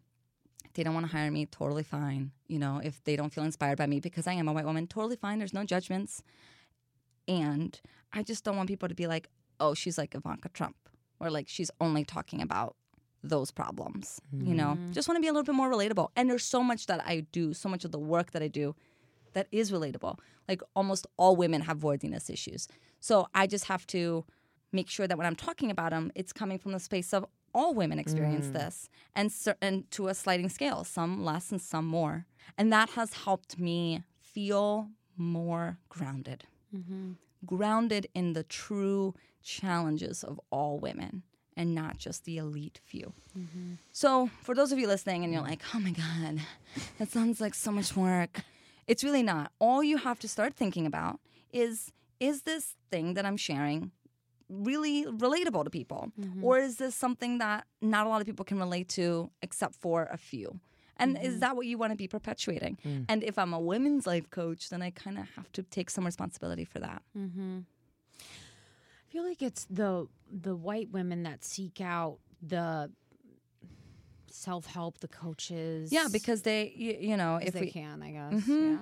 If they don't want to hire me, totally fine. You know, if they don't feel inspired by me because I am a white woman, totally fine. There's no judgments. And I just don't want people to be like, oh, she's like Ivanka Trump, or like she's only talking about those problems. You know, mm-hmm. just want to be a little bit more relatable. And there's so much that I do, so much of the work that I do that is relatable. Like almost all women have worthiness issues. So I just have to make sure that when I'm talking about them, it's coming from the space of all women experience mm. this and, and to a sliding scale, some less and some more. And that has helped me feel more grounded. Mm-hmm. Grounded in the true challenges of all women and not just the elite few. Mm-hmm. So, for those of you listening and you're mm. like, oh my God, that sounds like so much work, It's really not. All you have to start thinking about is is this thing that I'm sharing really relatable to people? Mm-hmm. Or is this something that not a lot of people can relate to except for a few? And is mm-hmm. that what you want to be perpetuating? Mm. And if I'm a women's life coach, then I kind of have to take some responsibility for that. Mm-hmm. I feel like it's the the white women that seek out the self help, the coaches. Yeah, because they, you, you know, if they we, can, I guess. Yeah.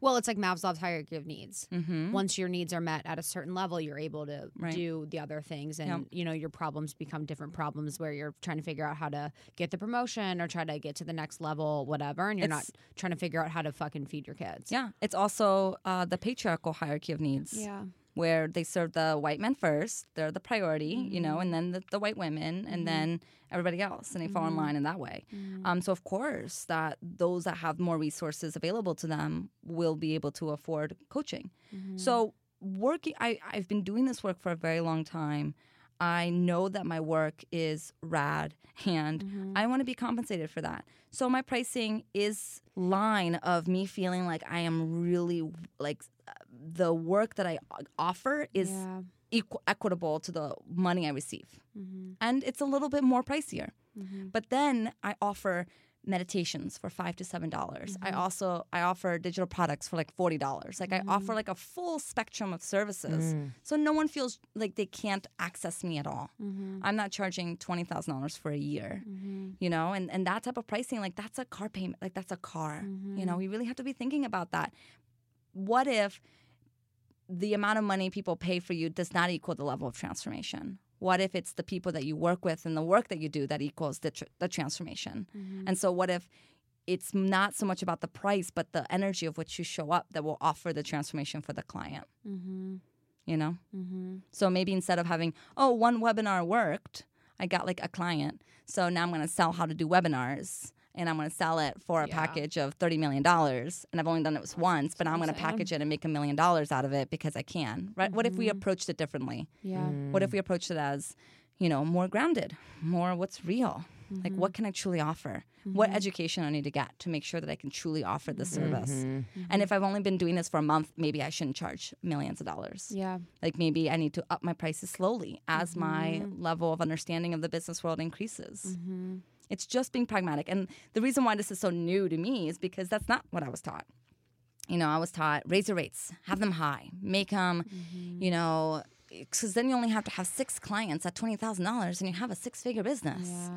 Well, it's like Maslow's hierarchy of needs. Once your needs are met at a certain level, you're able to Right. do the other things, and Yep. you know your problems become different problems where you're trying to figure out how to get the promotion or try to get to the next level, whatever, and you're It's- not trying to figure out how to fucking feed your kids. yeah, it's also uh, the patriarchal hierarchy of needs. Yeah. Where they serve the white men first. They're the priority, you know, mm-hmm. and then the, the white women, and mm-hmm. then everybody else, and they fall in mm-hmm. line in that way. Um, so of course, that those that have more resources available to them will be able to afford coaching. So working, I I've been doing this work for a very long time. I know that my work is rad and I want to be compensated for that. So my pricing is line of me feeling like I am really like the work that I offer is Yeah. equ- equitable to the money I receive. Mm-hmm. And it's a little bit more pricier. Mm-hmm. But then I offer meditations for five to seven dollars. I mm-hmm. also I offer digital products for like forty dollars. Like I offer like a full spectrum of services, mm. so no one feels like they can't access me at all. I'm not charging twenty thousand dollars for a year, you know, and and that type of pricing, like that's a car payment, like that's a car. You know, we really have to be thinking about that. What if the amount of money people pay for you does not equal the level of transformation? What if it's the people that you work with and the work that you do that equals the, tr- the transformation? Mm-hmm. And so, what if it's not so much about the price, but the energy of which you show up that will offer the transformation for the client? Mm-hmm. You know? Mm-hmm. So, maybe instead of having, oh, one webinar worked, I got like a client. So now I'm going to sell how to do webinars. And I'm going to sell it for a Yeah. package of $30 million. And I've only done it once, but now I'm going to insane. package it and make a million dollars out of it because I can. Right? What if we mm-hmm. approached it differently? Yeah. Mm. What if we approached it as, you know, more grounded, more what's real? Like, mm-hmm. what can I truly offer? What mm-hmm. education I need to get to make sure that I can truly offer this service? And if I've only been doing this for a month, maybe I shouldn't charge millions of dollars. Yeah. Like, maybe I need to up my prices slowly as my level of understanding of the business world increases. It's just being pragmatic. And the reason why this is so new to me is because that's not what I was taught you know, I was taught raise your rates, have them high, make them, mm-hmm. you know, because then you only have to have six clients at twenty thousand dollars, and you have a six-figure business,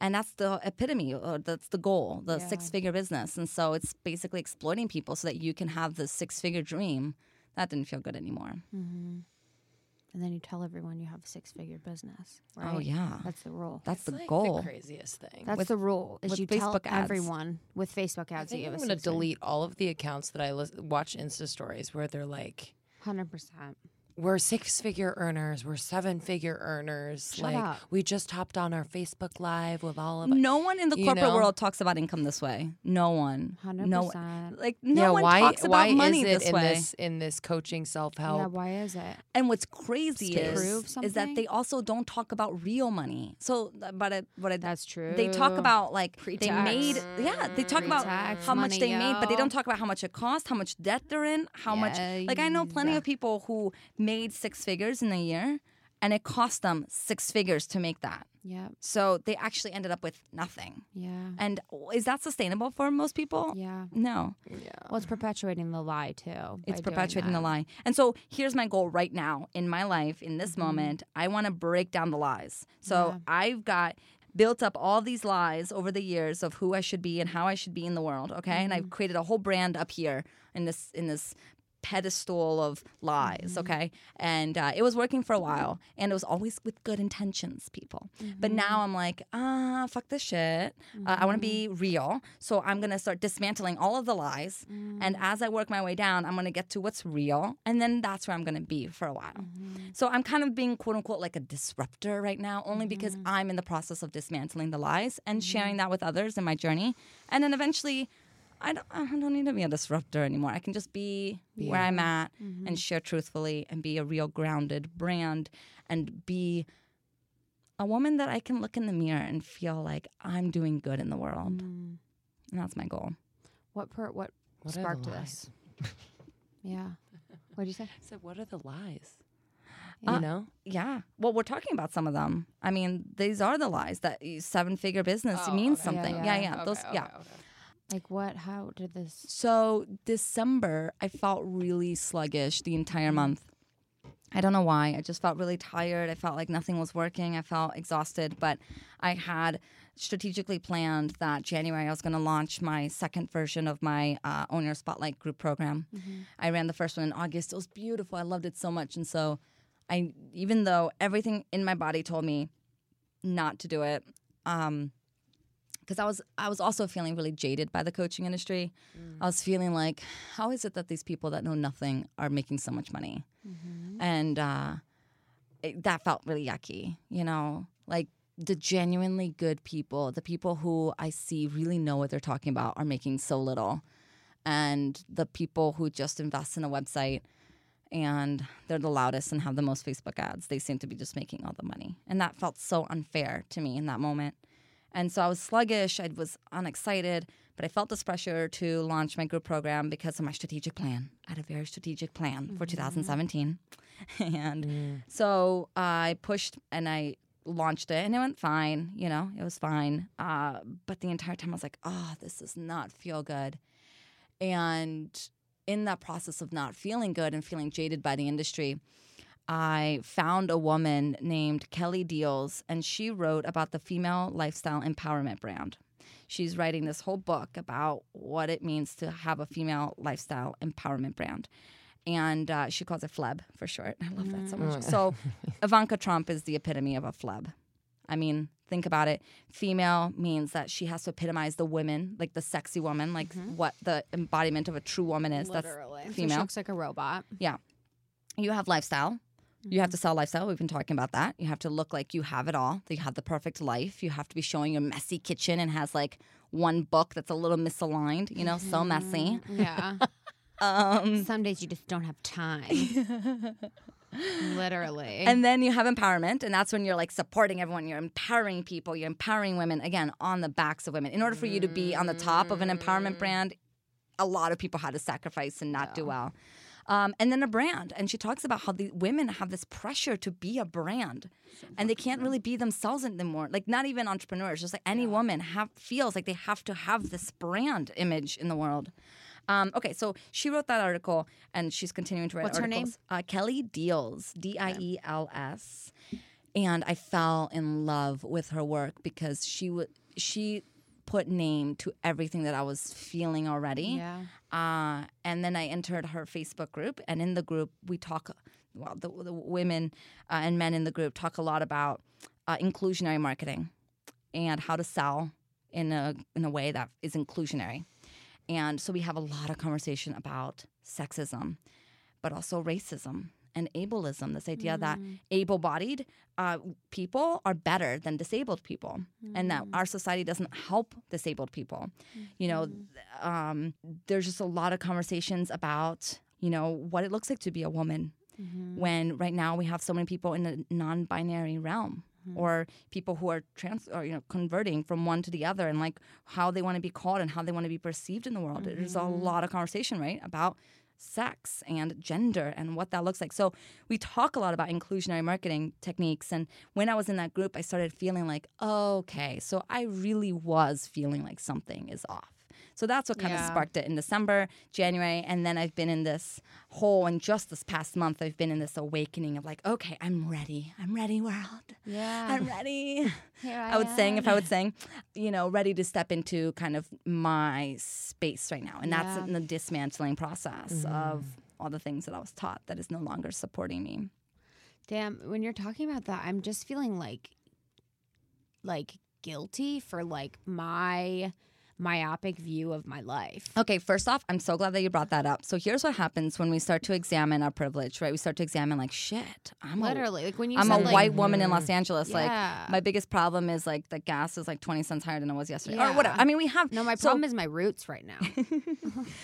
and that's the epitome, or that's the goal, the six-figure business. And so it's basically exploiting people so that you can have the six-figure dream. That didn't feel good anymore. Mm-hmm. And then you tell everyone you have a six figure business. Oh, right? Oh yeah, That's the rule. that's the like goal. The craziest thing. That's with- the rule. Is with you tell ads. everyone with Facebook I ads that think you I'm have going to delete all of the accounts that I lis- watch Insta stories where they're like, Hundred percent. We're six figure earners, we're seven figure earners. Shut like up. we just hopped on our Facebook live with all of us. No one in the corporate know? world talks about income this way. No one. Hundred No. percent. Like no yeah, one why talks about why money is it this in way. this in this coaching self help? Yeah. Why is it? And what's crazy is, is that they also don't talk about real money. So, but it, what I, That's true. they talk about like they Pre-tax. made, yeah, they talk about Pre-tax how much they made, but they don't talk about how much it cost, how much debt they're in, how much. Like I know plenty of people who made six figures in a year, and it cost them six figures to make that. Yeah. So they actually ended up with nothing. Yeah. And is that sustainable for most people? Yeah. No. Yeah. Well, it's perpetuating the lie too. It's perpetuating the lie. And so here's my goal right now in my life, in this moment. I want to break down the lies. So Mm-hmm. Yeah. I've got built up all these lies over the years of who I should be and how I should be in the world. Okay. And Mm-hmm. I've created a whole brand up here in this in this pedestal of lies Mm-hmm. okay and uh, it was working for a while and it was always with good intentions people but Mm-hmm. now i'm like ah fuck this shit uh, i want to be Mm-hmm. real so i'm gonna start dismantling all of the lies and Mm-hmm. as i work my way down i'm gonna get to what's real and then that's where i'm gonna be for a while Mm-hmm. so i'm kind of being quote unquote like a disruptor right now only because Mm-hmm. i'm in the process of dismantling the lies and sharing that with others in my journey and then eventually I don't, I don't need to be a disruptor anymore. I can just be where I'm at Mm-hmm. and share truthfully and be a real grounded brand and be a woman that I can look in the mirror and feel like I'm doing good in the world. Mm. And that's my goal. What per what What sparked this. Yeah. What did you say? [laughs] I said, what are the lies? Uh, you know? Yeah. Well, we're talking about some of them. I mean, these are the lies that seven figure business means Yeah, something. yeah. Yeah, yeah. Those, yeah. Like what? How did this? So December, I felt really sluggish the entire month. I don't know why. I just felt really tired. I felt like nothing was working. I felt exhausted. But I had strategically planned that January I was going to launch my second version of my uh, Own Your Spotlight group program. I ran the first one in August. It was beautiful. I loved it so much. And so I, even though everything in my body told me not to do it, um, because I was I was also feeling really jaded by the coaching industry. I was feeling like, how is it that these people that know nothing are making so much money? And uh, it, that felt really yucky, you know, like the genuinely good people, the people who I see really know what they're talking about, are making so little, and the people who just invest in a website and they're the loudest and have the most Facebook ads, they seem to be just making all the money, and that felt so unfair to me in that moment. And so I was sluggish, I was unexcited, but I felt this pressure to launch my group program because of my strategic plan. I had a very strategic plan for mm-hmm. 2017. [laughs] and mm. so I pushed and I launched it and it went fine, you know, it was fine. Uh, but the entire time I was like, oh, this does not feel good. And in that process of not feeling good and feeling jaded by the industry, I found a woman named Kelly Diels, and she wrote about the female lifestyle empowerment brand. She's writing this whole book about what it means to have a female lifestyle empowerment brand. And uh, she calls it FLEB for short. [laughs] I love that so much. So, Ivanka Trump is the epitome of a FLEB. I mean, think about it. Female means that she has to epitomize the women, like the sexy woman, like what the embodiment of a true woman is. Literally. That's So female. she looks like a robot. Yeah. You have lifestyle. You have mm-hmm. to sell lifestyle. We've been talking about that. You have to look like you have it all. That you have the perfect life. You have to be showing your messy kitchen and has like one book that's a little misaligned, you know, so messy. Mm-hmm. Yeah. [laughs] Um, Some days you just don't have time. [laughs] Literally. and then you have empowerment, and that's when you're like supporting everyone. You're empowering people. You're empowering women again on the backs of women. In order for you to be on the top of an empowerment mm. brand, a lot of people had to sacrifice and not do well. Um, and then a brand, and she talks about how the women have this pressure to be a brand, and they can't really be themselves anymore. Like not even entrepreneurs, just like any woman have feels like they have to have this brand image in the world. Um, okay, so she wrote that article, and she's continuing to write What's her name? articles. Uh, Kelly Diels, D I E L S, and I fell in love with her work because she would she put name to everything that I was feeling already. yeah. Uh, and then I entered her Facebook group, and in the group we talk. Well, the, the women uh, and men in the group talk a lot about uh, inclusionary marketing and how to sell in a in a way that is inclusionary. And so we have a lot of conversation about sexism, but also racism and ableism. This idea that mm. able-bodied uh, people are better than disabled people, and that mm. our society doesn't help disabled people. You know, mm-hmm. th- um, there's just a lot of conversations about you know what it looks like to be a woman. Mm-hmm. When right now we have so many people in the non-binary realm, mm-hmm. or people who are trans or you know converting from one to the other, and like how they want to be called and how they want to be perceived in the world. There's a lot of conversation, right, about sex and gender and what that looks like. So we talk a lot about inclusionary marketing techniques. And when I was in that group, I started feeling like, okay, so I really was feeling like something is off. So that's what kind of sparked it in December, January, and then I've been in this whole, and just this past month, I've been in this awakening of like, okay, I'm ready. I'm ready, world. Yeah. I'm ready. [laughs] Here I would sing if I would sing, you know, ready to step into kind of my space right now. And that's Yeah. in the dismantling process of mm-hmm. all the things that I was taught that is no longer supporting me. Damn, when you're talking about that, I'm just feeling like like guilty for like my myopic view of my life. Okay, first off, I'm so glad that you brought that up. So here's what happens when we start to examine our privilege, right? We start to examine like, shit, I'm a Literally, like when you I'm said a like, white woman in Los mm. Angeles. Yeah. Like my biggest problem is like the gas is like 20 cents higher than it was yesterday. Yeah. Or whatever. I mean, we have No, my so- problem is my roots right now. [laughs]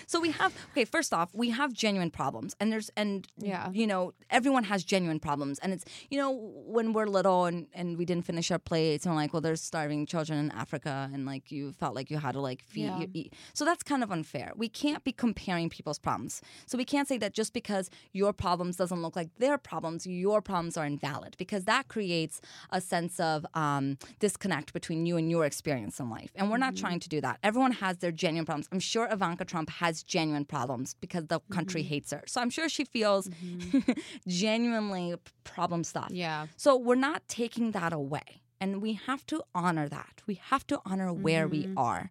So we have okay. First off, we have genuine problems, and there's and Yeah. you know everyone has genuine problems, and it's you know when we're little and and we didn't finish our plates, and we're like, well, there's starving children in Africa, and like you felt like you had to like. Yeah. you eat. So that's kind of unfair. We can't be comparing people's problems. So we can't say that just because your problems doesn't look like their problems, your problems are invalid because that creates a sense of um, disconnect between you and your experience in life. And we're not mm-hmm. trying to do that. Everyone has their genuine problems. I'm sure Ivanka Trump has genuine problems because the country mm-hmm. hates her. So I'm sure she feels mm-hmm. [laughs] genuinely problem stuff. Yeah. So we're not taking that away. And we have to honor that. We have to honor where we are.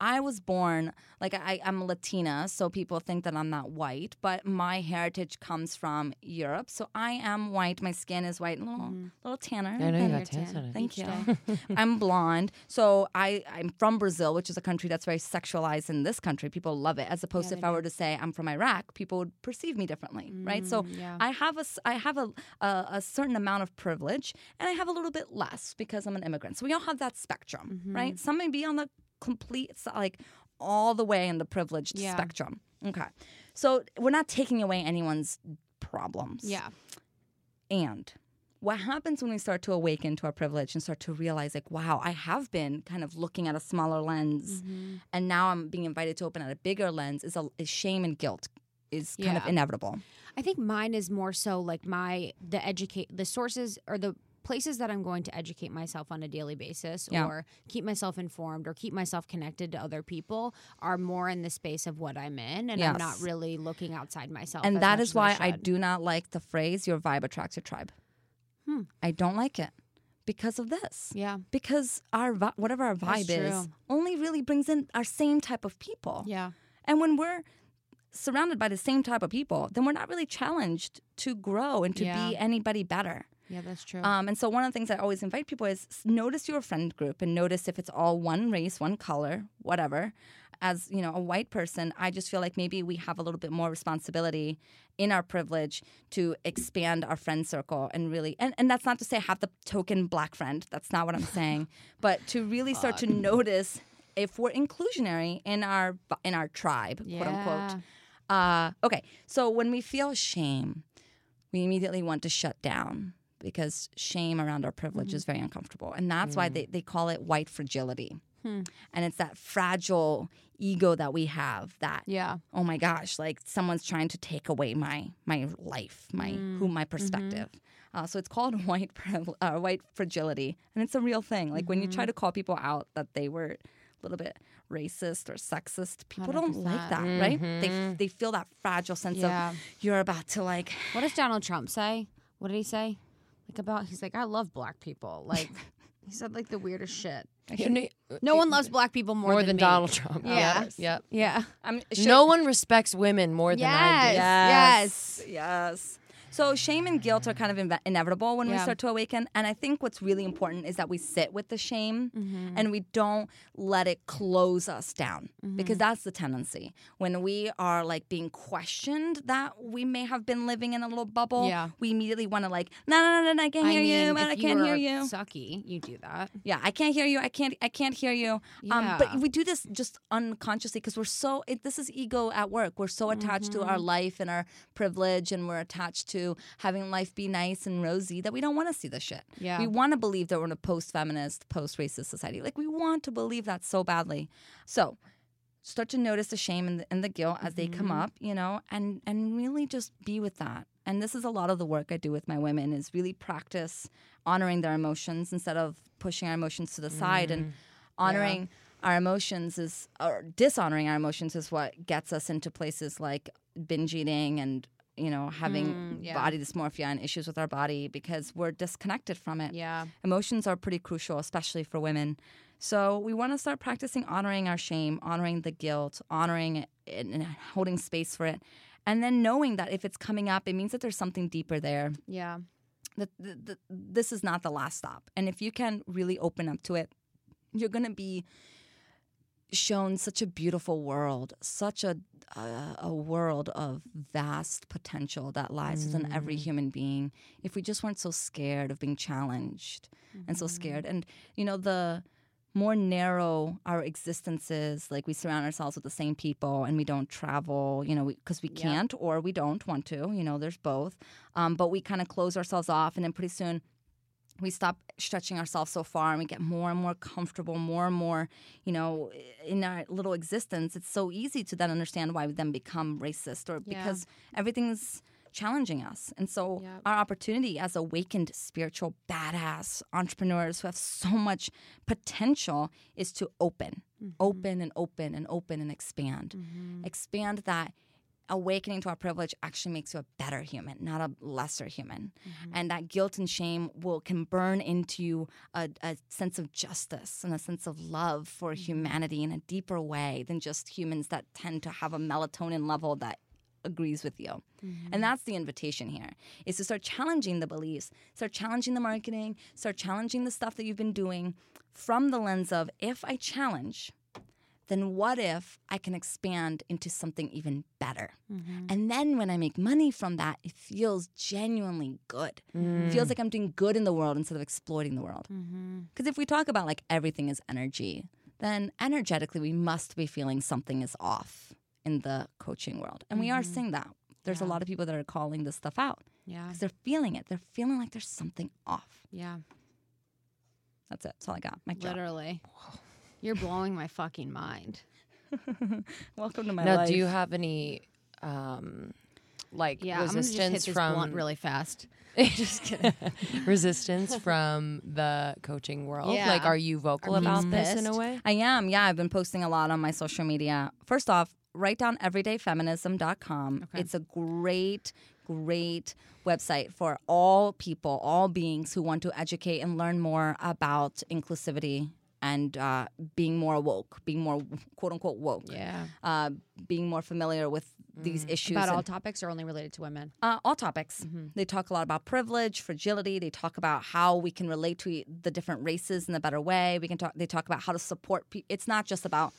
I was born like I, I'm Latina, so people think that I'm not white, but my heritage comes from Europe. So I am white. My skin is white, a little, little tanner. I know you got tan. tan. Thank you. [laughs] I'm blonde. So I, I'm from Brazil, which is a country that's very sexualized in this country. People love it. As opposed Yeah, to if I were to say I'm from Iraq, people would perceive me differently, right? So Mm, yeah. I have a, I have a, a, a certain amount of privilege and I have a little bit less because I'm an immigrant. So we all have that spectrum, Mm-hmm. right? Some may be on the complete, like all the way in the privileged Yeah. spectrum. Okay. So we're not taking away anyone's problems. Yeah. And what happens when we start to awaken to our privilege and start to realize, like, wow, I have been kind of looking at a smaller lens, Mm-hmm. and now I'm being invited to open at a bigger lens, is, a, is shame and guilt is kind of inevitable. I think mine is more so like my the educate the sources or the places that I'm going to educate myself on a daily basis Yeah. or keep myself informed or keep myself connected to other people are more in the space of what I'm in and I'm not really looking outside myself. And that is why I should. do not like the phrase "your vibe attracts your tribe." Hmm. I don't like it because of this. Yeah. Because our vi- whatever our vibe is only really brings in our same type of people. Yeah. And when we're surrounded by the same type of people, then we're not really challenged to grow and to Yeah. be anybody better. Yeah, that's true. Um, and so one of the things I always invite people is notice your friend group and notice if it's all one race, one color, whatever. As you know, a white person, I just feel like maybe we have a little bit more responsibility in our privilege to expand our friend circle and really and, and that's not to say have the token black friend. That's not what I'm saying. [laughs] but to really start to notice if we're inclusionary in our in our tribe, quote unquote. Uh, okay, so when we feel shame, we immediately want to shut down because shame around our privilege mm-hmm. is very uncomfortable. And that's why they, mm. they call it white fragility. Hmm. And it's that fragile ego that we have that, Yeah. oh my gosh, like someone's trying to take away my my life, my who mm. my mm-hmm. perspective. Uh, so it's called [laughs] white uh, white fragility, and it's a real thing. Like when you try mm-hmm. to call people out that they were a little bit racist or sexist, people don't like that, right? They they feel that fragile sense Yeah. of you're about to like What does Donald Trump say? What did he say? Like about he's like, I love black people. Like [laughs] he said like the weirdest shit. You No one loves black people more, more than, than me. Donald Trump. Yeah. Yep. Yep. Yeah. I'm No one respects women more than I do. Yes. Yes. Yes. So shame and guilt are kind of inve- inevitable when we start to awaken, and I think what's really important is that we sit with the shame and we don't let it close us down because that's the tendency when we are like being questioned that we may have been living in a little bubble. Yeah. we immediately want to like no no no no I can't I hear mean, you, but I can't you hear you. Sucky, you do that. Yeah, I can't hear you. I can't. I can't hear you. Um, but we do this just unconsciously because we're so. It, this is ego at work. We're so attached to Mm-hmm. our life and our privilege, and we're attached to having life be nice and rosy that we don't want to see the shit. Yeah. we want to believe that we're in a post-feminist, post-racist society. Like we want to believe that so badly. So start to notice the shame and the, and the guilt as they come Mm-hmm. up, you know, and and really just be with that. And this is a lot of the work I do with my women is really practice honoring their emotions instead of pushing our emotions to the side and honoring our emotions is or dishonoring our emotions is what gets us into places like binge eating and you know having Mm, yeah. body dysmorphia and issues with our body because we're disconnected from it Yeah. emotions are pretty crucial, especially for women. So we want to start practicing honoring our shame, honoring the guilt, honoring it and holding space for it. And then knowing that if it's coming up, it means that there's something deeper there. Yeah. That th- th- this is not the last stop. And if you can really open up to it, you're going to be shown such a beautiful world, such a uh, a world of vast potential that lies within every human being. If we just weren't so scared of being challenged and so scared, and you know the more narrow our existence is, like we surround ourselves with the same people and we don't travel, you know, because we, can't or we don't want to. You know, there's both. Um, but we kind of close ourselves off, and then pretty soon we stop stretching ourselves so far and we get more and more comfortable, more and more, you know, in our little existence, it's so easy to then understand why we then become racist or Yeah. because everything's challenging us. And so Yep. our opportunity as awakened spiritual badass entrepreneurs who have so much potential is to open, mm-hmm. open and open and open and expand. Mm-hmm. Expand that awakening to our privilege actually makes you a better human, not a lesser human. Mm-hmm. And that guilt and shame will can burn into you a, a sense of justice and a sense of love for mm-hmm. humanity in a deeper way than just humans that tend to have a melatonin level that agrees with you. Mm-hmm. And that's the invitation here is to start challenging the beliefs, start challenging the marketing, start challenging the stuff that you've been doing from the lens of if I challenge, then what if I can expand into something even better? Mm-hmm. And then when I make money from that, it feels genuinely good. It feels mm. like I'm doing good in the world instead of exploiting the world. Mm-hmm. Because if we talk about like everything is energy, then energetically we must be feeling something is off in the coaching world. And we are mm-hmm. seeing that. There's a lot of people that are calling this stuff out Yeah. because they're feeling it. They're feeling like there's something off. Yeah. That's it. That's all I got. My job. Literally. You're blowing my fucking mind. [laughs] Welcome to my life. now, life. do you have any um, like Yeah, I'm just hit resistance this from blunt really fast. [laughs] just kidding. [laughs] resistance from the coaching world? Yeah. Like, are you vocal Are about this in a way? I am. Yeah, I've been posting a lot on my social media. First off, write down everydayfeminism.com. Okay. It's a great, great website for all people, all beings who want to educate and learn more about inclusivity and uh, being more woke, being more quote unquote woke, Yeah. uh, being more familiar with these issues. About all topics or only related to women? uh, all topics. They talk a lot about privilege, fragility. They talk about how we can relate to the different races in a better way. We can talk. They talk about how to support. Pe- it's not just about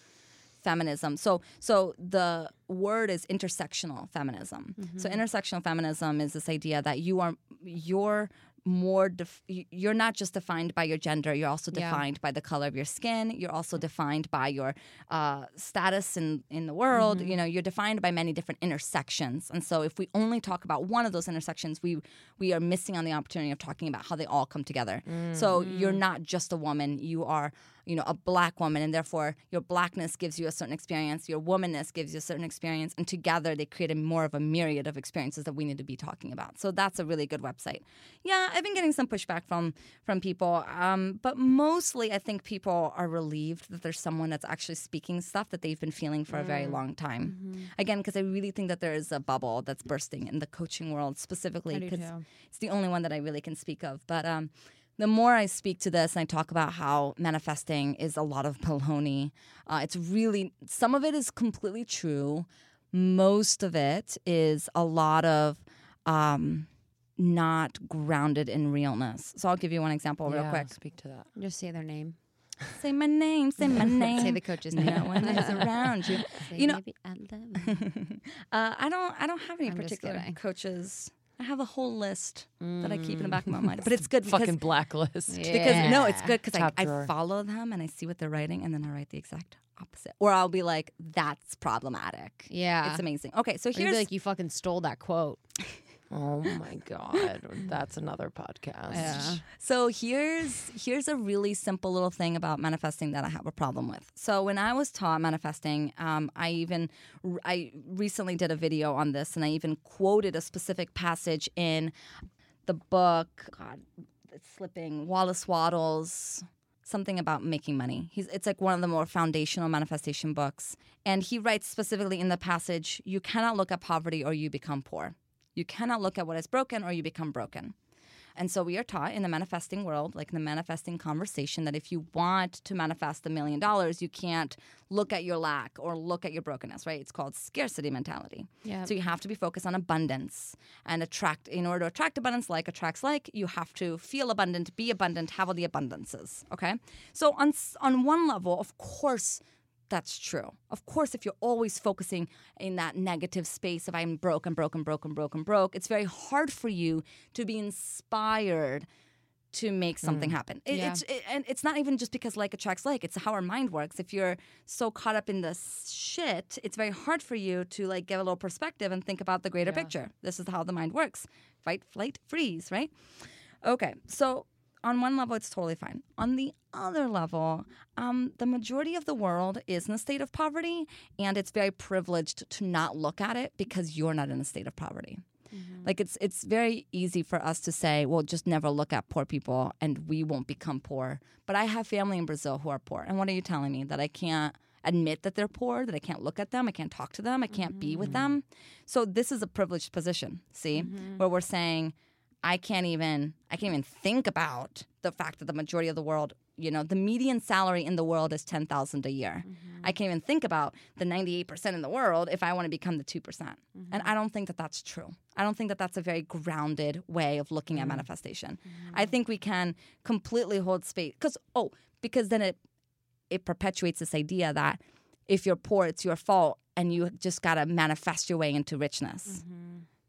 feminism. So, so the word is intersectional feminism. So, intersectional feminism is this idea that you are you're more def- you're not just defined by your gender you're also Yeah. defined by the color of your skin you're also defined by your uh, status in in the world you know you're defined by many different intersections. And so if we only talk about one of those intersections we we are missing on the opportunity of talking about how they all come together. So you're not just a woman you are you know a black woman and therefore your blackness gives you a certain experience your womanness gives you a certain experience and together they create a more of a myriad of experiences that we need to be talking about. So that's a really good website. Yeah i've been getting some pushback from from people um, but mostly i think people are relieved that there's someone that's actually speaking stuff that they've been feeling for a very long time. Again because i really think that there is a bubble that's bursting in the coaching world specifically because it's the only one that I really can speak of. But um, the more I speak to this and I talk about how manifesting is a lot of baloney, uh, it's really, some of it is completely true. Most of it is a lot of um, not grounded in realness. So I'll give you one example real Yeah, quick. Speak to that. Just say their name. Say my name, say my [laughs] name. Say the coach's no name. one is around you. [laughs] Say You know- maybe I [laughs] Uh, I don't. I don't have any I'm particular coaches. I have a whole list that I keep in the back of my mm. mind, [laughs] but it's good because Fucking blacklist. [laughs] because no, it's good because I, I follow them and I see what they're writing, and then I write the exact opposite, or I'll be like, "That's problematic." Yeah. It's amazing. Okay, so here's be like, you fucking stole that quote. [laughs] Oh my god, that's another podcast. Yeah. So here's here's a really simple little thing about manifesting that I have a problem with. So when I was taught manifesting, um, I even I recently did a video on this, and I even quoted a specific passage in the book. God, it's slipping. Wallace Wattles. Something about making money. He's it's like one of the more foundational manifestation books, and he writes specifically in the passage: "You cannot look at poverty or you become poor. You cannot look at what is broken or you become broken." And so we are taught in the manifesting world, like in the manifesting conversation, that if you want to manifest a million dollars, you can't look at your lack or look at your brokenness, right? It's called scarcity mentality. Yeah. So you have to be focused on abundance and attract, in order to attract abundance, like attracts like, you have to feel abundant, be abundant, have all the abundances, okay? So on, on one level, of course, that's true. Of course, if you're always focusing in that negative space of I'm broke, I'm broke, I'm broke, I'm broke, I'm broke, it's very hard for you to be inspired to make hmm. something happen. It, Yeah. It's it, and it's not even just because like attracts like. It's how our mind works. If you're so caught up in the shit, it's very hard for you to like get a little perspective and think about the greater picture. This is how the mind works: fight, flight, freeze. Right? Okay, so on one level, it's totally fine. On the other level, um, the majority of the world is in a state of poverty, and it's very privileged to not look at it because you're not in a state of poverty. Mm-hmm. Like it's it's very easy for us to say, well, just never look at poor people and we won't become poor. But I have family in Brazil who are poor, and what are you telling me that I can't admit that they're poor, that I can't look at them, I can't talk to them, I can't be with mm-hmm. them? So this is a privileged position, see, mm-hmm. where we're saying I can't even I can't even think about the fact that the majority of the world, you know, the median salary in the world is ten thousand a year. Mm-hmm. I can't even think about the ninety eight percent in the world if I want to become the two percent. Mm-hmm. And I don't think that that's true. I don't think that that's a very grounded way of looking at mm-hmm. manifestation. I think we can completely hold space because oh because then it it perpetuates this idea that if you're poor, it's your fault, and you just gotta manifest your way into richness,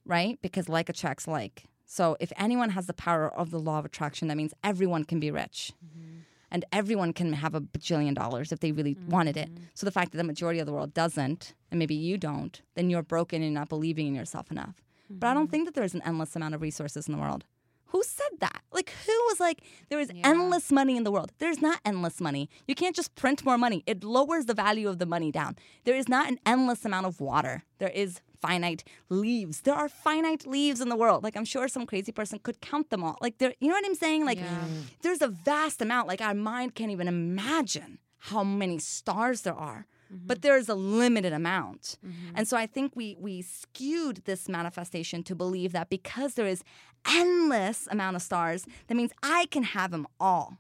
right? Because like attracts like. So if anyone has the power of the law of attraction, that means everyone can be rich. Mm-hmm. And everyone can have a bajillion dollars if they really wanted it. Mm-hmm. So the fact that the majority of the world doesn't, and maybe you don't, then you're broken and not believing in yourself enough. But I don't mm-hmm. think that there's an endless amount of resources in the world. Who said that? Like, who was like, there is endless money in the world? There's not endless money. You can't just print more money, it lowers the value of the money down. There is not an endless amount of water. There is finite leaves. There are finite leaves in the world. Like, I'm sure some crazy person could count them all. Like, there, you know what I'm saying? Like, mm. there's a vast amount. Like, our mind can't even imagine how many stars there are. But mm-hmm. there's a limited amount. Mm-hmm. And so I think we we skewed this manifestation to believe that because there is endless amount of stars, that means I can have them all.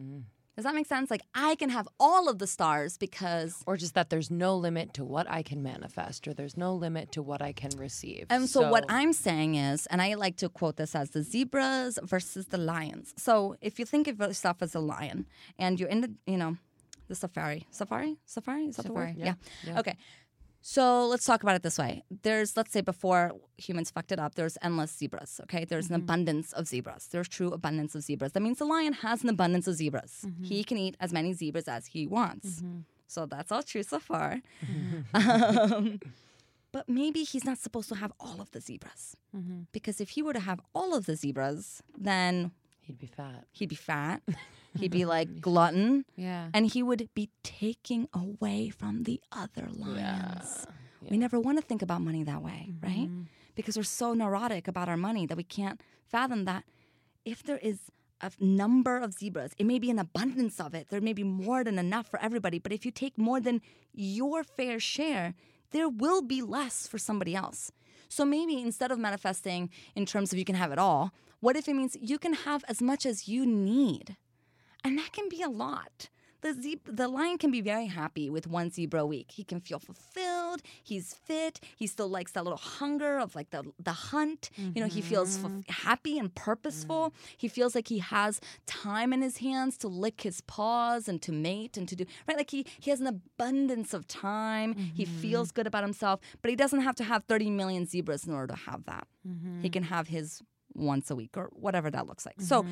Mm. Does that make sense? Like I can have all of the stars because Or just that there's no limit to what I can manifest, or there's no limit to what I can receive. And so, what I'm saying is, and I like to quote this as the zebras versus the lions. So if you think of yourself as a lion and you're in the, you know, the safari, safari, safari, is that the word? Safari, yeah. Yeah. Okay. So let's talk about it this way. There's, let's say, before humans fucked it up, there's endless zebras. Okay, there's an mm-hmm. abundance of zebras. There's true abundance of zebras. That means the lion has an abundance of zebras. Mm-hmm. He can eat as many zebras as he wants. Mm-hmm. So that's all true so far. [laughs] Um, [laughs] but maybe he's not supposed to have all of the zebras. Because if he were to have all of the zebras, then he'd be fat. he'd be fat. [laughs] He'd be like glutton. Yeah. And he would be taking away from the other lions. We never want to think about money that way, right? Mm-hmm. Because we're so neurotic about our money that we can't fathom that if there is a number of zebras, it may be an abundance of it. There may be more than enough for everybody. But if you take more than your fair share, there will be less for somebody else. So maybe instead of manifesting in terms of you can have it all, what if it means you can have as much as you need? And that can be a lot. The, zeb- the lion can be very happy with one zebra a week. He can feel fulfilled. He's fit. He still likes that little hunger of like the the hunt. You know, he feels fulf- mm-hmm. happy and purposeful. Mm. He feels like he has time in his hands to lick his paws and to mate and to do right. Like he he has an abundance of time. He feels mm-hmm. good about himself, but he doesn't have to have thirty million zebras in order to have that. He mm-hmm. can have his once a week or whatever that looks like. So,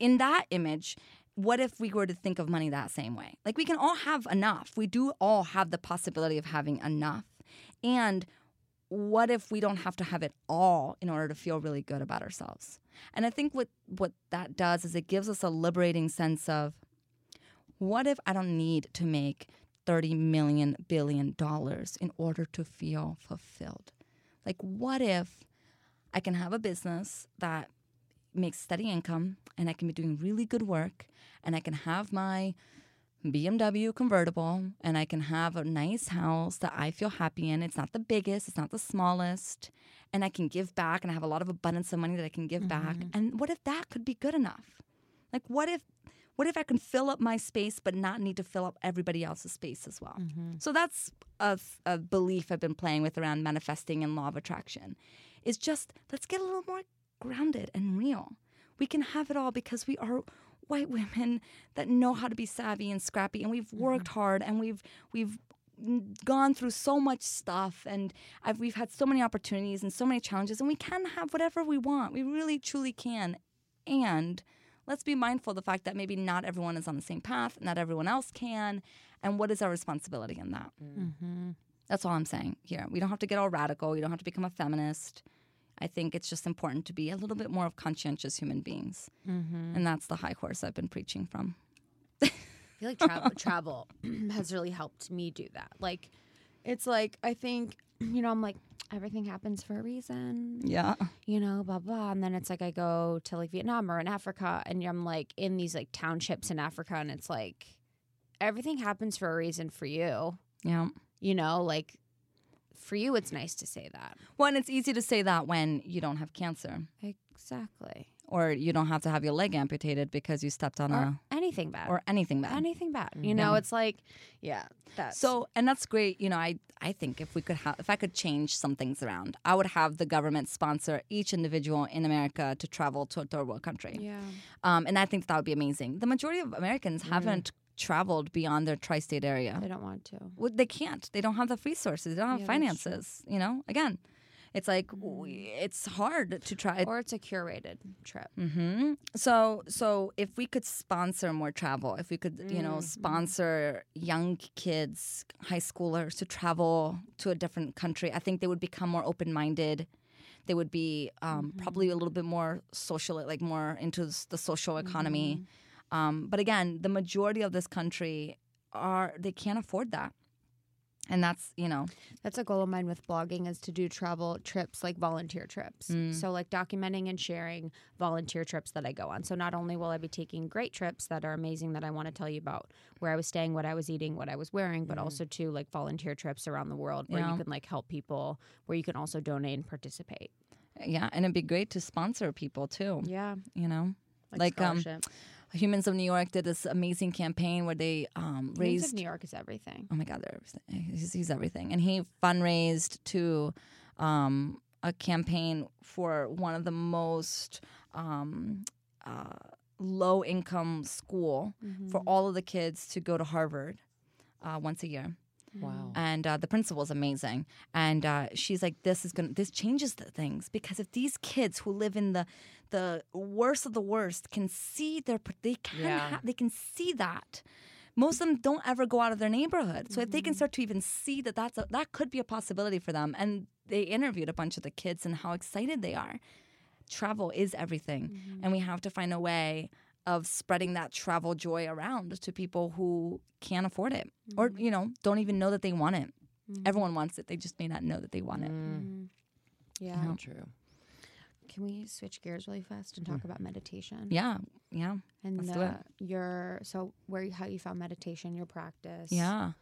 in that image, what if we were to think of money that same way? Like, we can all have enough. We do all have the possibility of having enough. And what if we don't have to have it all in order to feel really good about ourselves? And I think what, what that does is it gives us a liberating sense of what if I don't need to make 30 million billion dollars in order to feel fulfilled? Like, what if I can have a business that makes steady income and I can be doing really good work and I can have my BMW convertible and I can have a nice house that I feel happy in. It's not the biggest, it's not the smallest, and I can give back and I have a lot of abundance of money that I can give back. Mm-hmm. And what if that could be good enough? Like what if what if I can fill up my space but not need to fill up everybody else's space as well? Mm-hmm. So that's a, a belief I've been playing with around manifesting and law of attraction. Is just let's get a little more grounded and real. We can have it all because we are white women that know how to be savvy and scrappy and we've mm-hmm. worked hard and we've we've gone through so much stuff and I've, we've had so many opportunities and so many challenges and we can have whatever we want. We really truly can. And let's be mindful of the fact that maybe not everyone is on the same path not everyone else can and what is our responsibility in that? Mm. Mm-hmm. That's all i'm saying here. We don't have to get all radical. You don't have to become a feminist I think it's just important to be a little bit more of conscientious human beings, Mm-hmm. and that's the high horse I've been preaching from. I feel like [laughs] travel travel [clears throat] has really helped me do that. Like, it's like I think [clears throat] you know I'm like everything happens for a reason. Yeah, You know, blah blah, and then it's like I go to like Vietnam or in Africa, and I'm like in these like townships in Africa, and it's like everything happens for a reason for you. yeah. You know, like for you, it's nice to say that. Well, and it's easy to say that when you don't have cancer, Exactly. or you don't have to have your leg amputated because you stepped on Or a anything bad. or anything bad. anything bad. You know, it's like, yeah, that's So, and that's great. You know, I I think if we could have, if I could change some things around, I would have the government sponsor each individual in America to travel to a third world country. yeah. Um, and I think that would be amazing. The majority of Americans haven't traveled beyond their tri-state area. They don't want to. Well, they can't. They don't have the resources. They don't have Yeah, finances. You know, again, it's like it's hard to try. Or it's a curated trip. hmm So, so if we could sponsor more travel, if we could, you know, Mm-hmm. sponsor young kids, high schoolers to travel to a different country, I think they would become more open-minded. They would be um, Mm-hmm. probably a little bit more social, like more into the social economy. Mm-hmm. Um, but again, the majority of this country are they can't afford that, and that's you know That's a goal of mine with blogging is to do travel trips like volunteer trips. So like documenting and sharing volunteer trips that I go on. So not only will I be taking great trips that are amazing that I want to tell you about where I was staying, what I was eating, what I was wearing, but also to like volunteer trips around the world where Yeah. you can like help people, where you can also donate and participate. yeah, and it'd be great to sponsor people too. Yeah. You know, Like, Like, um. Humans of New York did this amazing campaign where they um, raised. New York is everything. Oh my God, they're everything. He's, he's everything, and he fundraised to um, a campaign for one of the most um, uh, low income school for all of the kids to go to Harvard uh, once a year Wow. and uh, the principal is amazing. And uh, she's like, "This is gonna, this changes the things because if these kids who live in the the worst of the worst can see their, they can, Yeah. ha- they can see that." Most of them don't ever go out of their neighborhood, so if they can start to even see that that's a, that could be a possibility for them, and they interviewed a bunch of the kids and how excited they are. Travel is everything, and we have to find a way of spreading that travel joy around to people who can't afford it or mm. you know don't even know that they want it mm. everyone wants it they just may not know that they want it mm. Yeah. Yeah. True. Can we switch gears really fast and talk about meditation? yeah yeah And let's do it. uh, your so where how you found meditation, your practice. yeah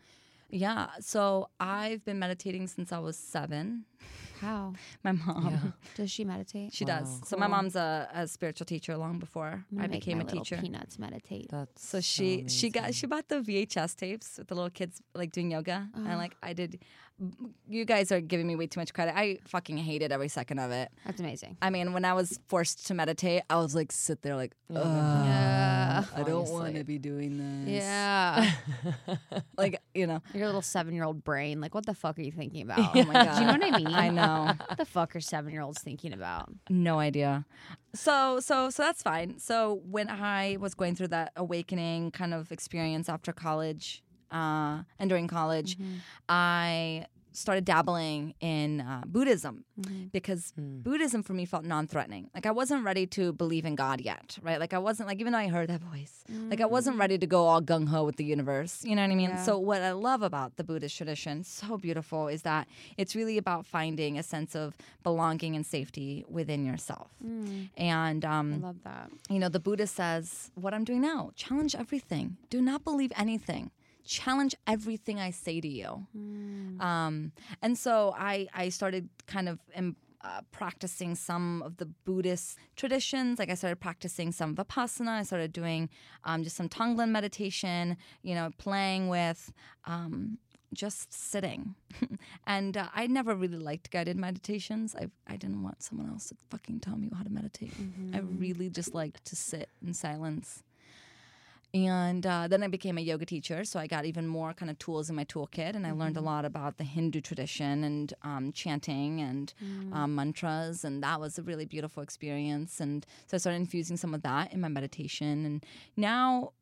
yeah so i've been meditating since i was seven. How? [laughs] My mom. Does she meditate? she does. So my mom's a, a spiritual teacher long before I'm i make became my a teacher. Peanuts meditate. That's So she she got she bought the VHS tapes with the little kids like doing yoga. And ah. like I did. You guys are giving me way too much credit. I fucking hated every second of it. That's amazing. I mean, when I was forced to meditate, I was like sit there like, Ugh, Yeah. I don't want to be doing this. Yeah. [laughs] like you know. Your little seven year old brain, like what the fuck are you thinking about? [laughs] Oh my god. [laughs] Do you know what I mean? I know. What the fuck are seven year olds thinking about? No idea. So so so that's fine. So when I was going through that awakening kind of experience after college, uh, and during college, I started dabbling in uh, Buddhism because Buddhism for me felt non-threatening. Like I wasn't ready to believe in God yet, right? Like I wasn't like even though I heard that voice, like I wasn't ready to go all gung ho with the universe. You know what I mean? So what I love about the Buddhist tradition, so beautiful, is that it's really about finding a sense of belonging and safety within yourself. And I um, love that. you know, the Buddha says, what I'm doing now, challenge everything. Do not believe anything. Challenge everything I say to you. Um, and so I, I started kind of um, uh, practicing some of the Buddhist traditions. Like I started practicing some Vipassana. I started doing um, just some Tonglen meditation, you know, playing with um, just sitting. [laughs] and uh, I never really liked guided meditations. I, I didn't want someone else to fucking tell me how to meditate. I really just liked to sit in silence. And uh, then I became a yoga teacher, so I got even more kind of tools in my toolkit, and I learned a lot about the Hindu tradition and um, chanting and um, mantras, and that was a really beautiful experience. And so I started infusing some of that in my meditation, and now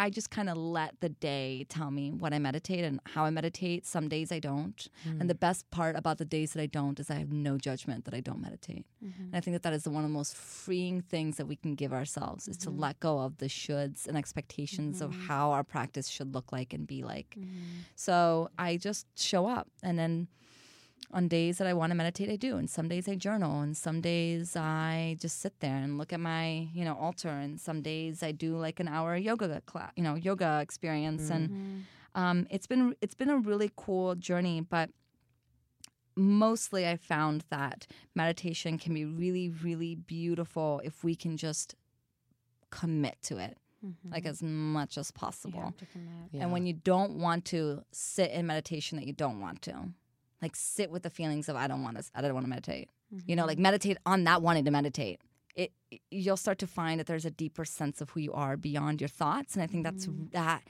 I just kind of let the day tell me what I meditate and how I meditate. Some days I don't. And the mm. best part about the days that I don't is I have no judgment that I don't meditate. Mm-hmm. And I think that that is one of the most freeing things that we can give ourselves is to mm-hmm. let go of the shoulds and expectations of mm-hmm. how our practice should look like and be like. So I just show up and then on days that I want to meditate, I do. And some days I journal, and some days I just sit there and look at my, you know, altar. And some days I do like an hour yoga class, you know, yoga experience. And um, it's been it's been a really cool journey. But mostly, I found that meditation can be really, really beautiful if we can just commit to it, like as much as possible. And when you don't want to sit in meditation that you don't want to, like sit with the feelings of I don't want to, I don't want to meditate. You know, mm-hmm. like meditate on that wanting to meditate. It you'll start to find that there's a deeper sense of who you are beyond your thoughts, and I think that's mm-hmm. that.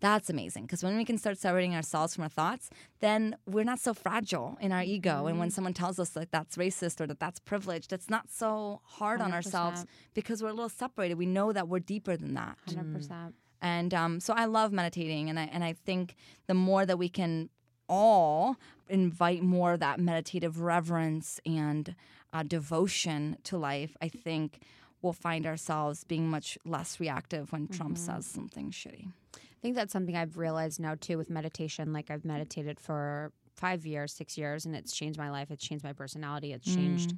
That's amazing because when we can start separating ourselves from our thoughts, then we're not so fragile in our ego. And when mm-hmm. someone tells us like that's racist or that that's privileged, it's not so hard on ourselves because we're a little separated. We know that we're deeper than that. Hundred percent. And um, so I love meditating, and I and I think the more that we can all invite more of that meditative reverence and uh, devotion to life, I think we'll find ourselves being much less reactive when Trump says something shitty. I think that's something I've realized now too with meditation. Like I've meditated for five years, six years, and it's changed my life. It's changed my personality. It's changed.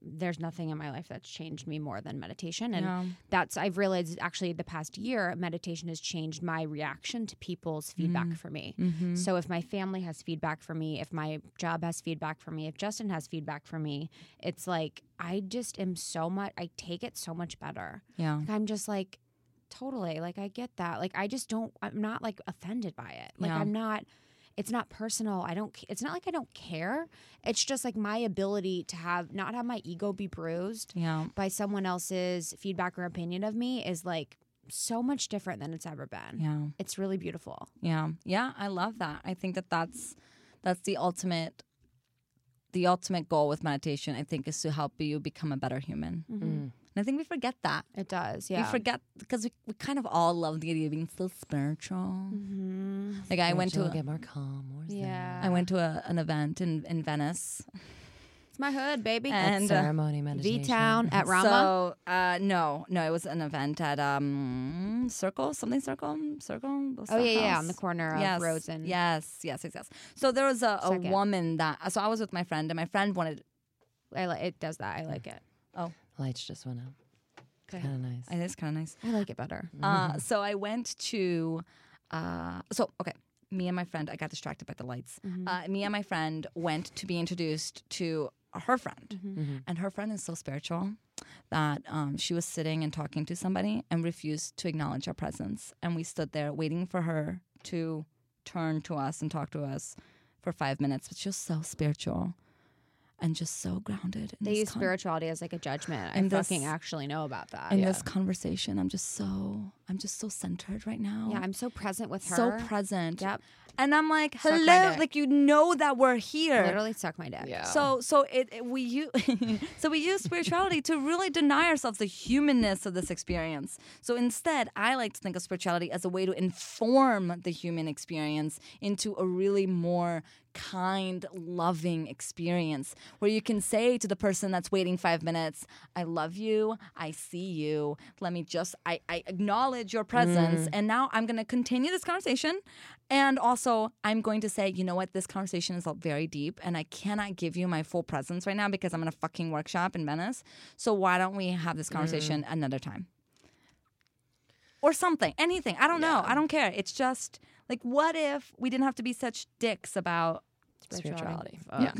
There's nothing in my life that's changed me more than meditation, and Yeah. that's I've realized actually the past year meditation has changed my reaction to people's feedback mm. for me. Mm-hmm. So if my family has feedback for me, if my job has feedback for me, if Justin has feedback for me, it's like I just am so much. I take it so much better. Yeah. Like, I'm just like, totally. Like, I get that. Like, I just don't, I'm not like offended by it. Like, Yeah. I'm not, it's not personal. I don't, it's not like I don't care. It's just like my ability to have, not have my ego be bruised Yeah. by someone else's feedback or opinion of me is like so much different than it's ever been. Yeah. It's really beautiful. Yeah. Yeah. I love that. I think that that's that's the ultimate the ultimate goal with meditation. I think is to help you become a better human. Mm. And I think we forget that. It does. Yeah. We forget because we, we kind of all love the idea of being so spiritual. Like I went to She'll a, get more calm, more zen. yeah. I went to a, an event in, in Venice. It's my hood, baby. And, uh, ceremony meditation. V Town at Rama. So uh, no, no, it was an event at um Circle, something Circle, Circle. oh, that yeah, yeah. On the corner of yes, Rhodes and. yes, yes, yes, yes. So there was a, a woman that so I was with my friend, and my friend wanted. I li- it does that. I like it. Lights just went out. Okay. Kind of nice. It is kind of nice. I like it better. Uh, so I went to, uh, so okay, me and my friend, I got distracted by the lights. Uh, me and my friend went to be introduced to her friend, and her friend is so spiritual that um, she was sitting and talking to somebody and refused to acknowledge our presence, and we stood there waiting for her to turn to us and talk to us for five minutes. But she was so spiritual. And just so grounded. in They this use con- spirituality as like a judgment. I And this- fucking actually know about that. in yeah. this conversation. I'm just so I'm just so centered right now. yeah, I'm so present with her. so present. Yep. And I'm like, Suck hello, like you know that we're here. Literally suck my dick. Yeah. So so it, it- we use [laughs] so we use spirituality to really deny ourselves the humanness of this experience. So instead, I like to think of spirituality as a way to inform the human experience into a really more kind, loving experience where you can say to the person that's waiting five minutes, I love you, I see you. Let me just I, I acknowledge your presence. Mm. And now I'm gonna continue this conversation. And also, I'm going to say, you know what, this conversation is very deep, and I cannot give you my full presence right now because I'm in a fucking workshop in Venice. So why don't we have this conversation mm. another time? Or something, anything. I don't know. I don't care. It's just like, what if we didn't have to be such dicks about Spirituality. Fuck.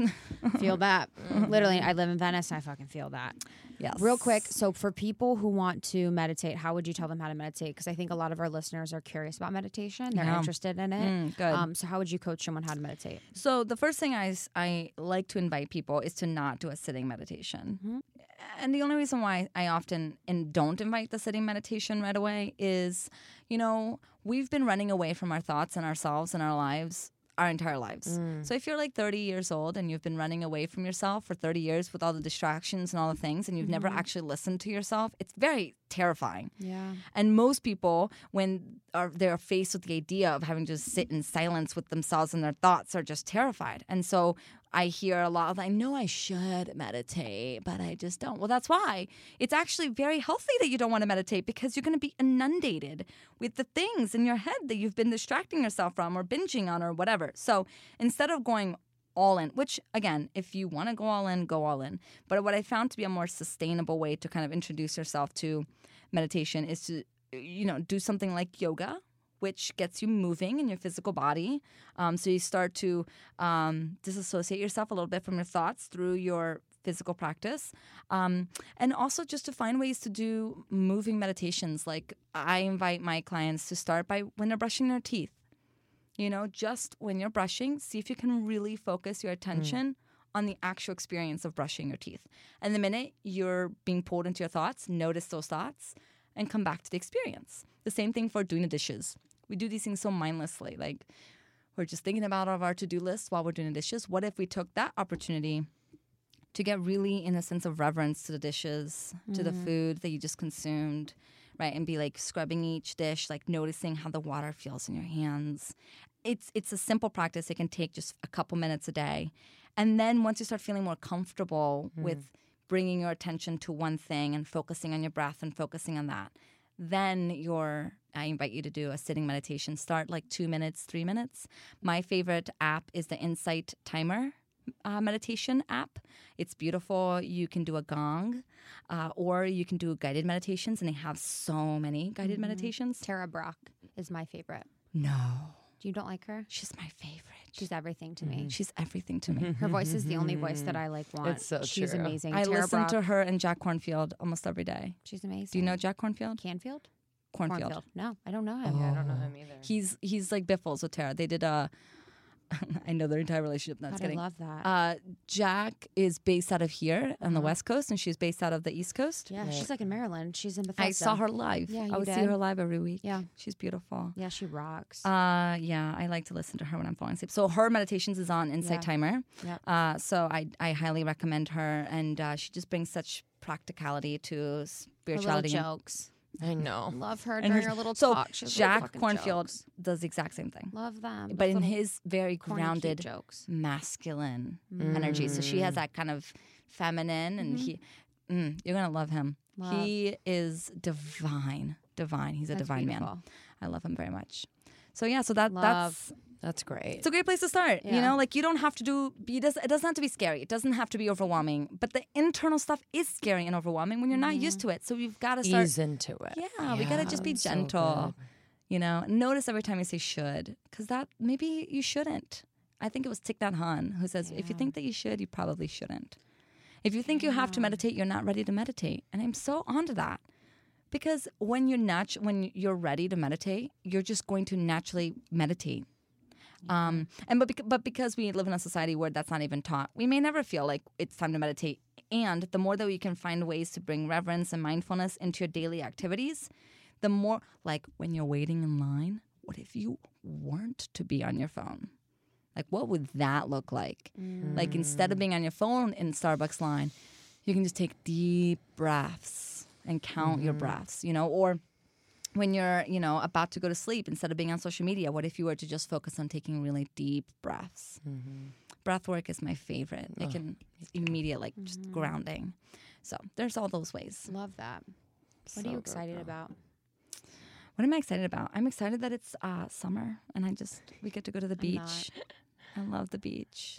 feel [laughs] that. Literally, I live in Venice and I fucking feel that. yes, Real quick, so for people who want to meditate, how would you tell them how to meditate? Because I think a lot of our listeners are curious about meditation. They're Yeah. interested in it. Mm, good. Um, so how would you coach someone how to meditate? So the first thing I, I like to invite people is to not do a sitting meditation. And the only reason why I often and don't invite the sitting meditation right away is, you know, we've been running away from our thoughts and ourselves and our lives our entire lives. Mm. So if you're like 30 years old and you've been running away from yourself for 30 years with all the distractions and all the things, and you've never mm-hmm. actually listened to yourself, it's very terrifying. Yeah. And most people, when are they're faced with the idea of having to sit in silence with themselves and their thoughts, are just terrified. And so I hear a lot of, I know I should meditate, but I just don't. Well, that's why it's actually very healthy that you don't want to meditate because you're going to be inundated with the things in your head that you've been distracting yourself from or binging on or whatever. So instead of going all in, which again, if you want to go all in, go all in. But what I found to be a more sustainable way to kind of introduce yourself to meditation is to, you know, do something like yoga, which gets you moving in your physical body. Um, so you start to um, disassociate yourself a little bit from your thoughts through your physical practice. Um, and also just to find ways to do moving meditations. Like I invite my clients to start by when they're brushing their teeth. You know, just when you're brushing, see if you can really focus your attention on the actual experience of brushing your teeth. And the minute you're being pulled into your thoughts, notice those thoughts and come back to the experience. The same thing for doing the dishes. We do these things so mindlessly. Like we're just thinking about all of our to do lists while we're doing the dishes. What if we took that opportunity to get really in a sense of reverence to the dishes, to the mm. food that you just consumed, right? And be like scrubbing each dish, like noticing how the water feels in your hands. It's it's a simple practice. It can take just a couple minutes a day. And then once you start feeling more comfortable with mm. bringing your attention to one thing and focusing on your breath and focusing on that, then you're I invite you to do a sitting meditation. Start like two minutes, three minutes. My favorite app is the Insight Timer uh, meditation app. It's beautiful. You can do a gong, uh, or you can do guided meditations, and they have so many guided meditations. Tara Brach is my favorite. No, You don't like her? she's my favorite. She's everything to me. Mm-hmm. She's everything to me. Her voice is the only voice that I like want. It's so She's true. amazing. I Tara listen to her and Jack Kornfield almost every day. She's amazing. Do you know Jack Kornfield? Canfield? Kornfield. No, I don't know him. Yeah, I don't know him oh. either. He's he's like Biffles with Tara. They did a. [laughs] I know their entire relationship. That's God, I love that. Uh, Jack is based out of here on the West Coast, and she's based out of the East Coast. yeah, she's like in Maryland. She's in Bethesda. I saw her live. Yeah, I you would see her live every week. Yeah. she's beautiful. Yeah, she rocks. Uh, yeah, I like to listen to her when I'm falling asleep. So her meditations is on Insight Yeah. Timer. Yep. Uh, so I I highly recommend her, and uh, she just brings such practicality to her little spirituality. and- jokes. I know. Love her and during her- her little so talk. She has little Jack Kornfield jokes. does the exact same thing, Love them. but Those in his very grounded, jokes. masculine energy. So she has that kind of feminine, and he, mm, you're gonna love him. Love. He is divine, divine. He's a That's divine man. I love him very much. So yeah, so that Love. that's That's great. it's a great place to start. You know, like you don't have to do. Be, it, does, it doesn't have to be scary. It doesn't have to be overwhelming. But the internal stuff is scary and overwhelming when you're not used mm-hmm. to it. So we've got to start. Ease into it. Yeah, we gotta just be gentle. good. you know, notice every time you say should, because that maybe you shouldn't. I think it was Thich Nhat Hanh who says, if you think that you should, you probably shouldn't. If you think you have to meditate, you're not ready to meditate. And I'm so onto that. Because when you're natu- when you're ready to meditate, you're just going to naturally meditate. Um, and but but because we live in a society where that's not even taught, we may never feel like it's time to meditate. And the more that we can find ways to bring reverence and mindfulness into your daily activities, the more like when you're waiting in line, what if you weren't to be on your phone? Like what would that look like? Like instead of being on your phone in Starbucks line, you can just take deep breaths and count your breaths, you know, or when you're, you know, about to go to sleep, instead of being on social media, what if you were to just focus on taking really deep breaths? Breath work is my favorite. It can immediate like just grounding. So there's all those ways. Love that. What So are you excited though. about? What am I excited about? I'm excited that it's uh, summer and I just we get to go to the beach. [laughs] I love the beach.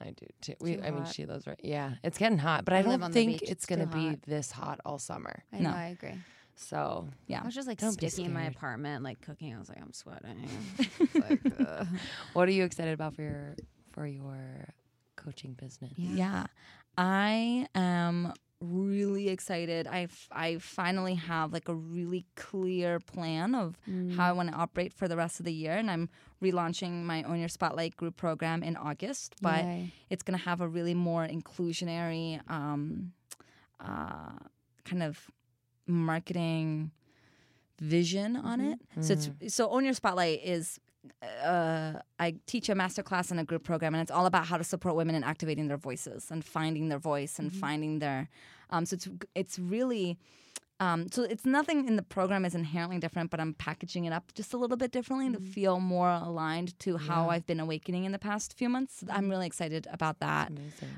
I do too. We, Too I mean, she loves right. Yeah, it's getting hot, but I, I don't think it's It's gonna be this hot all summer. I No. know, I agree. So Yeah. I was just like Don't sticky in my apartment, like cooking. I was like, I'm sweating. Like, ugh. [laughs] what are you excited about for your for your coaching business? Yeah. Yeah. I am really excited. I f- I finally have like a really clear plan of how I want to operate for the rest of the year and I'm relaunching my Own Your Spotlight group program in August, but Yay. it's going to have a really more inclusionary um uh kind of marketing vision on it. So it's so Own Your Spotlight is uh, I teach a master class in a group program, and it's all about how to support women in activating their voices and finding their voice and finding their. Um, so it's it's really. Um, so it's nothing in the program is inherently different, but I'm packaging it up just a little bit differently to feel more aligned to how I've been awakening in the past few months. I'm really excited about that.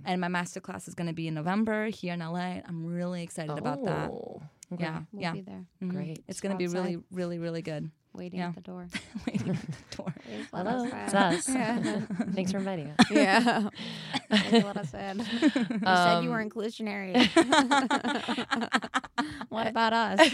And my master class is going to be in November here in LA. I'm really excited about that. Oh, Yeah, We'll yeah. be there Mhm. Great. It's going to be really, really, really good. Waiting Yeah. at the door. [laughs] Waiting at the door. [laughs] Hello, it's us. Yeah. [laughs] Thanks for inviting us. yeah. Please let us in. You said you were Um, inclusionary. what about us?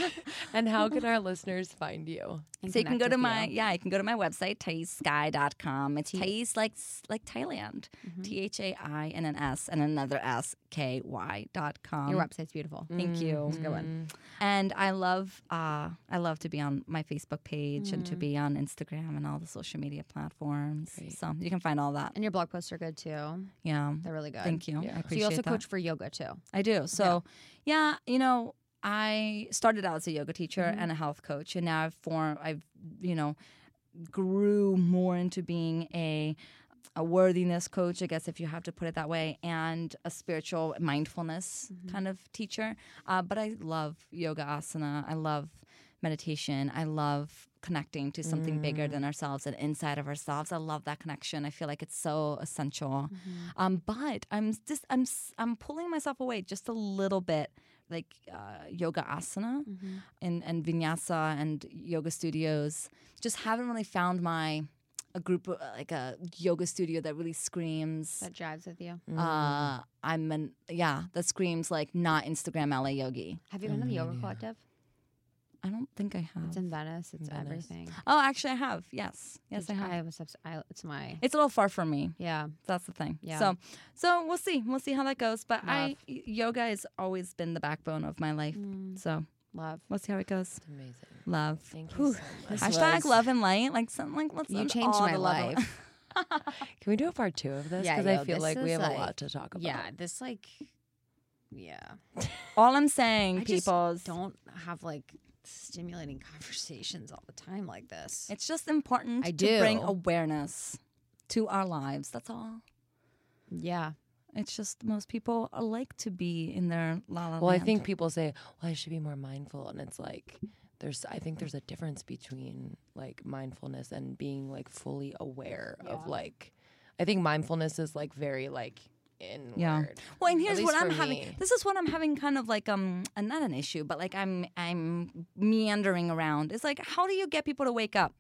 And how can our listeners find you? And So you can go to with my you. yeah, you can go to my website thaissky.com. It's Thais like s- like Thailand, Mm-hmm. T H A I and an S and another S K Y dot com. Your website's beautiful. Thank you. It's a good one. And I love uh, I love to be on my Facebook page and to Mm-hmm. be on Instagram and all the social media platforms. Great. So you can find all that. And your blog posts are good too. Yeah. They're really good. Thank you. Yeah. I So So you also that. coach for yoga too. I do. So, yeah, you know, I started out as a yoga teacher Mm-hmm. and a health coach, and now I've formed, I've, you know, grew more into being a a worthiness coach, I guess, if you have to put it that way, and a spiritual mindfulness Mm-hmm. kind of teacher. Uh, but I love yoga asana. I love meditation. I love connecting to something bigger Mm. than ourselves and inside of ourselves. I love that connection. I feel like it's so essential. Mm-hmm. Um, but I'm just I'm s- I'm pulling myself away just a little bit, like uh, yoga asana Mm-hmm. and and vinyasa and yoga studios. Just haven't really found my a group of, like a yoga studio that really screams. That jives with you. Uh, I'm an yeah that screams like not Instagram LA yogi. Have you been to the yoga collective? I don't think I have. It's in Venice. It's Venice. everything. oh, actually, I have. Yes, yes, I It's- have. I was. I, it's my. it's a little far from me. Yeah. That's the thing. Yeah. So, so we'll see. We'll see how that goes. But I Love. y- yoga has always been the backbone of my life. Mm. So Love. we'll see how it goes. It's amazing. Love. Thank you so much. Hashtag was- love and light. Like something like let's You send changed my the love- life. [laughs] Can we do a part two of this? Yeah, Because yo, I feel like we is have a lot to talk about. Yeah. This like. Yeah. all I'm saying, people, don't have like stimulating conversations all the time like this. it's just important I to bring awareness to our lives. That's all. yeah. It's just most people like to be in their la la Well, I think people say, "Well, I should be more mindful," and it's like there's. I think there's a difference between like mindfulness and being like fully aware of like. I think mindfulness is like very like inward. Yeah. Well, and here's what I'm having. me. This is what I'm having kind of like um not an issue, but like I'm I'm meandering around. It's like how do you get people to wake up?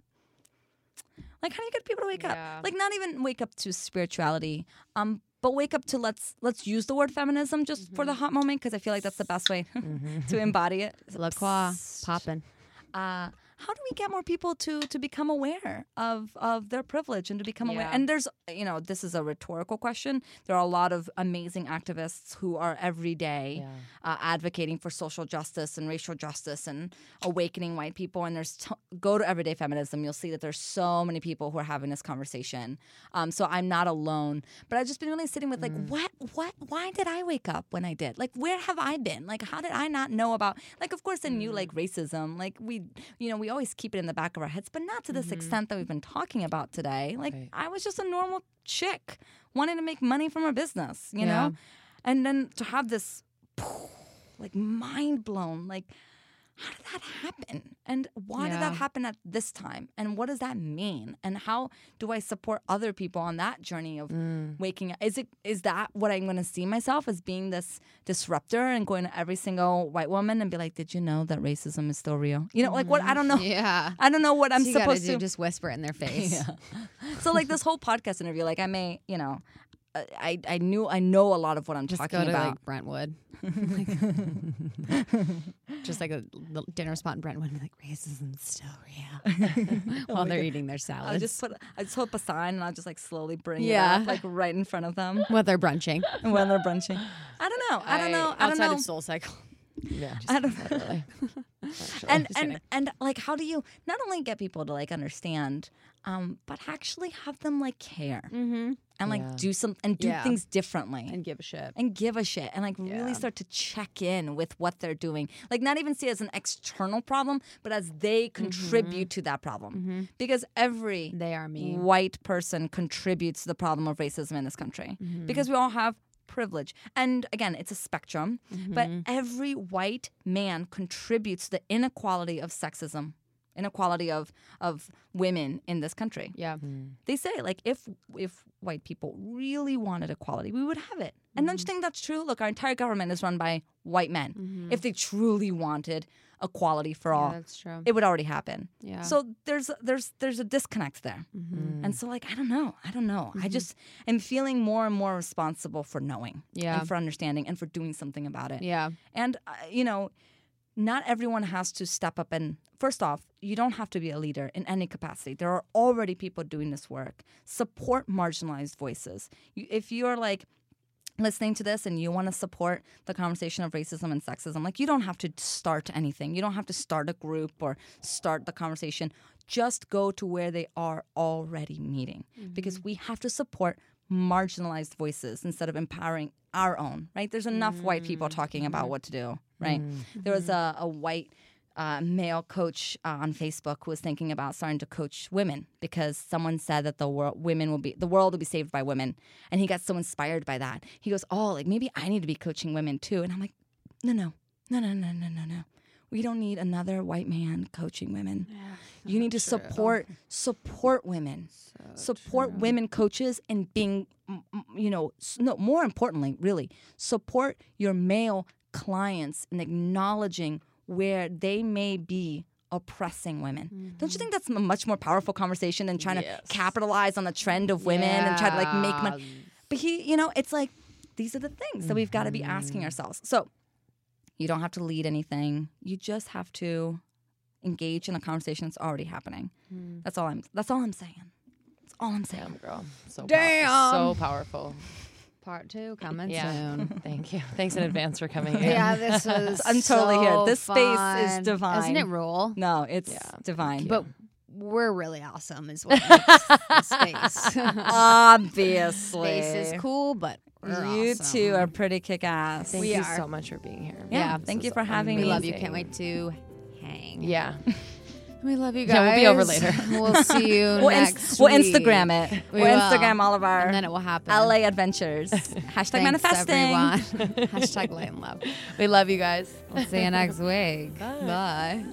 Like how do you get people to wake Yeah. up? Like not even wake up to spirituality. Um but wake up to let's let's use the word feminism just for the hot moment because I feel like that's the best way [laughs] to embody it. [laughs] La Croix popping. Uh, how do we get more people to to become aware of of their privilege and to become aware? And there's you know this is a rhetorical question. There are a lot of amazing activists who are every day uh, advocating for social justice and racial justice and awakening white people. And there's t- go to everyday feminism. You'll see that there's so many people who are having this conversation. Um, so I'm not alone. But I've just been really sitting with like what what why did I wake up when I did? Like where have I been? Like how did I not know about? Like of course I knew like racism. Like we you know we always keep it in the back of our heads, but not to this extent that we've been talking about today. Like Right. I was just a normal chick wanting to make money from her business, you Yeah. know? And then to have this like mind blown, like how did that happen? And why did that happen at this time? And what does that mean? And how do I support other people on that journey of mm. waking up? Is it is that what I'm gonna see myself as being this disruptor and going to every single white woman and be like, Did you know that racism is still real? You know, like what I don't mm. know. Yeah. [laughs] I don't know what I'm So supposed do, to just whisper it in their [laughs] face. so like this whole podcast interview, like I may, you know, Uh, I I knew I know a lot of what I'm Just talking go to about. [laughs] like Brentwood. just like a little dinner spot in Brentwood, and be like racism's still real [laughs] while oh they're eating their salad. I'll just put I just hold up a sign and I'll just like slowly bring Yeah. it up like right in front of them while they're brunching. [laughs] when they're brunching. I don't know. I don't know. I don't outside know. of Soul Cycle. Yeah. I don't [laughs] actually. and and kidding. and like how do you not only get people to like understand um but actually have them like care Mm-hmm. and like Yeah. do some and do Yeah. things differently And give a shit. and give a shit and like Yeah. really start to check in with what they're doing. Like not even see it as an external problem, but as they contribute to that problem. Because every They are me. white person contributes to the problem of racism in this country. Because we all have privilege. And again, it's a spectrum, but mm-hmm. every white man contributes to the inequality of sexism, inequality of of women in this country. Yeah. Hmm. they say like if if white people really wanted equality we would have it. And don't you mm-hmm. think that's true? Look our entire government is run by white men. Mm-hmm. If they truly wanted equality for Yeah, all that's true. it would already happen Yeah. so there's there's there's a disconnect there and so like i don't know i don't know i just am feeling more and more responsible for knowing Yeah. and for understanding and for doing something about it yeah. and, uh, you know, not everyone has to step up and, first off, you don't have to be a leader in any capacity. There are already people doing this work. Support marginalized voices. You, if you're like, listening to this and you want to support the conversation of racism and sexism, like you don't have to start anything. You don't have to start a group or start the conversation. Just go to where they are already meeting mm-hmm. because we have to support marginalized voices instead of empowering our own, right? There's enough white people talking about mm. what to do, right? Mm. There was mm-hmm. a, a white uh, male coach uh, on Facebook was thinking about starting to coach women because someone said that the world women will be the world will be saved by women, and he got so inspired by that. He goes, "Oh, like maybe I need to be coaching women too." And I'm like, "No, no, no, no, no, no, no, no. We don't need another white man coaching women. you need to support support women, support women coaches, and being, you know, no. More importantly, really support your male clients in acknowledging where they may be oppressing women. Don't you think mm. that's a much more powerful conversation than trying Yes. to capitalize on the trend of women and try to like make money? But he, you know, it's like these are the things that we've got to be asking mm-hmm. ourselves. So you don't have to lead anything. You just have to engage in a conversation that's already happening. Mm. That's all I'm that's all I'm saying. That's all I'm saying. Damn, girl. So Damn. Powerful. So powerful. Part two coming Yeah. soon. [laughs] Thank you. Thanks in advance for coming here. [laughs] yeah, this was. I'm totally here. so This space is divine. Isn't it rule? No, it's Yeah. divine. But we're really awesome, is what [laughs] makes the space. obviously. space is cool, but we're You awesome. two are pretty kick ass. Thank We you are. so much for being here. Yeah, Yeah, thank you is for having We me. love you. Can't wait to hang. Yeah. We love you guys. Yeah, we'll be over later. [laughs] We'll see you [laughs] We'll, next we'll. Instagram it. We will. Instagram all of our and then it will happen. LA adventures. [laughs] Hashtag Thanks, manifesting. everyone. Hashtag light and love. We love you guys. We'll see you next week. Bye.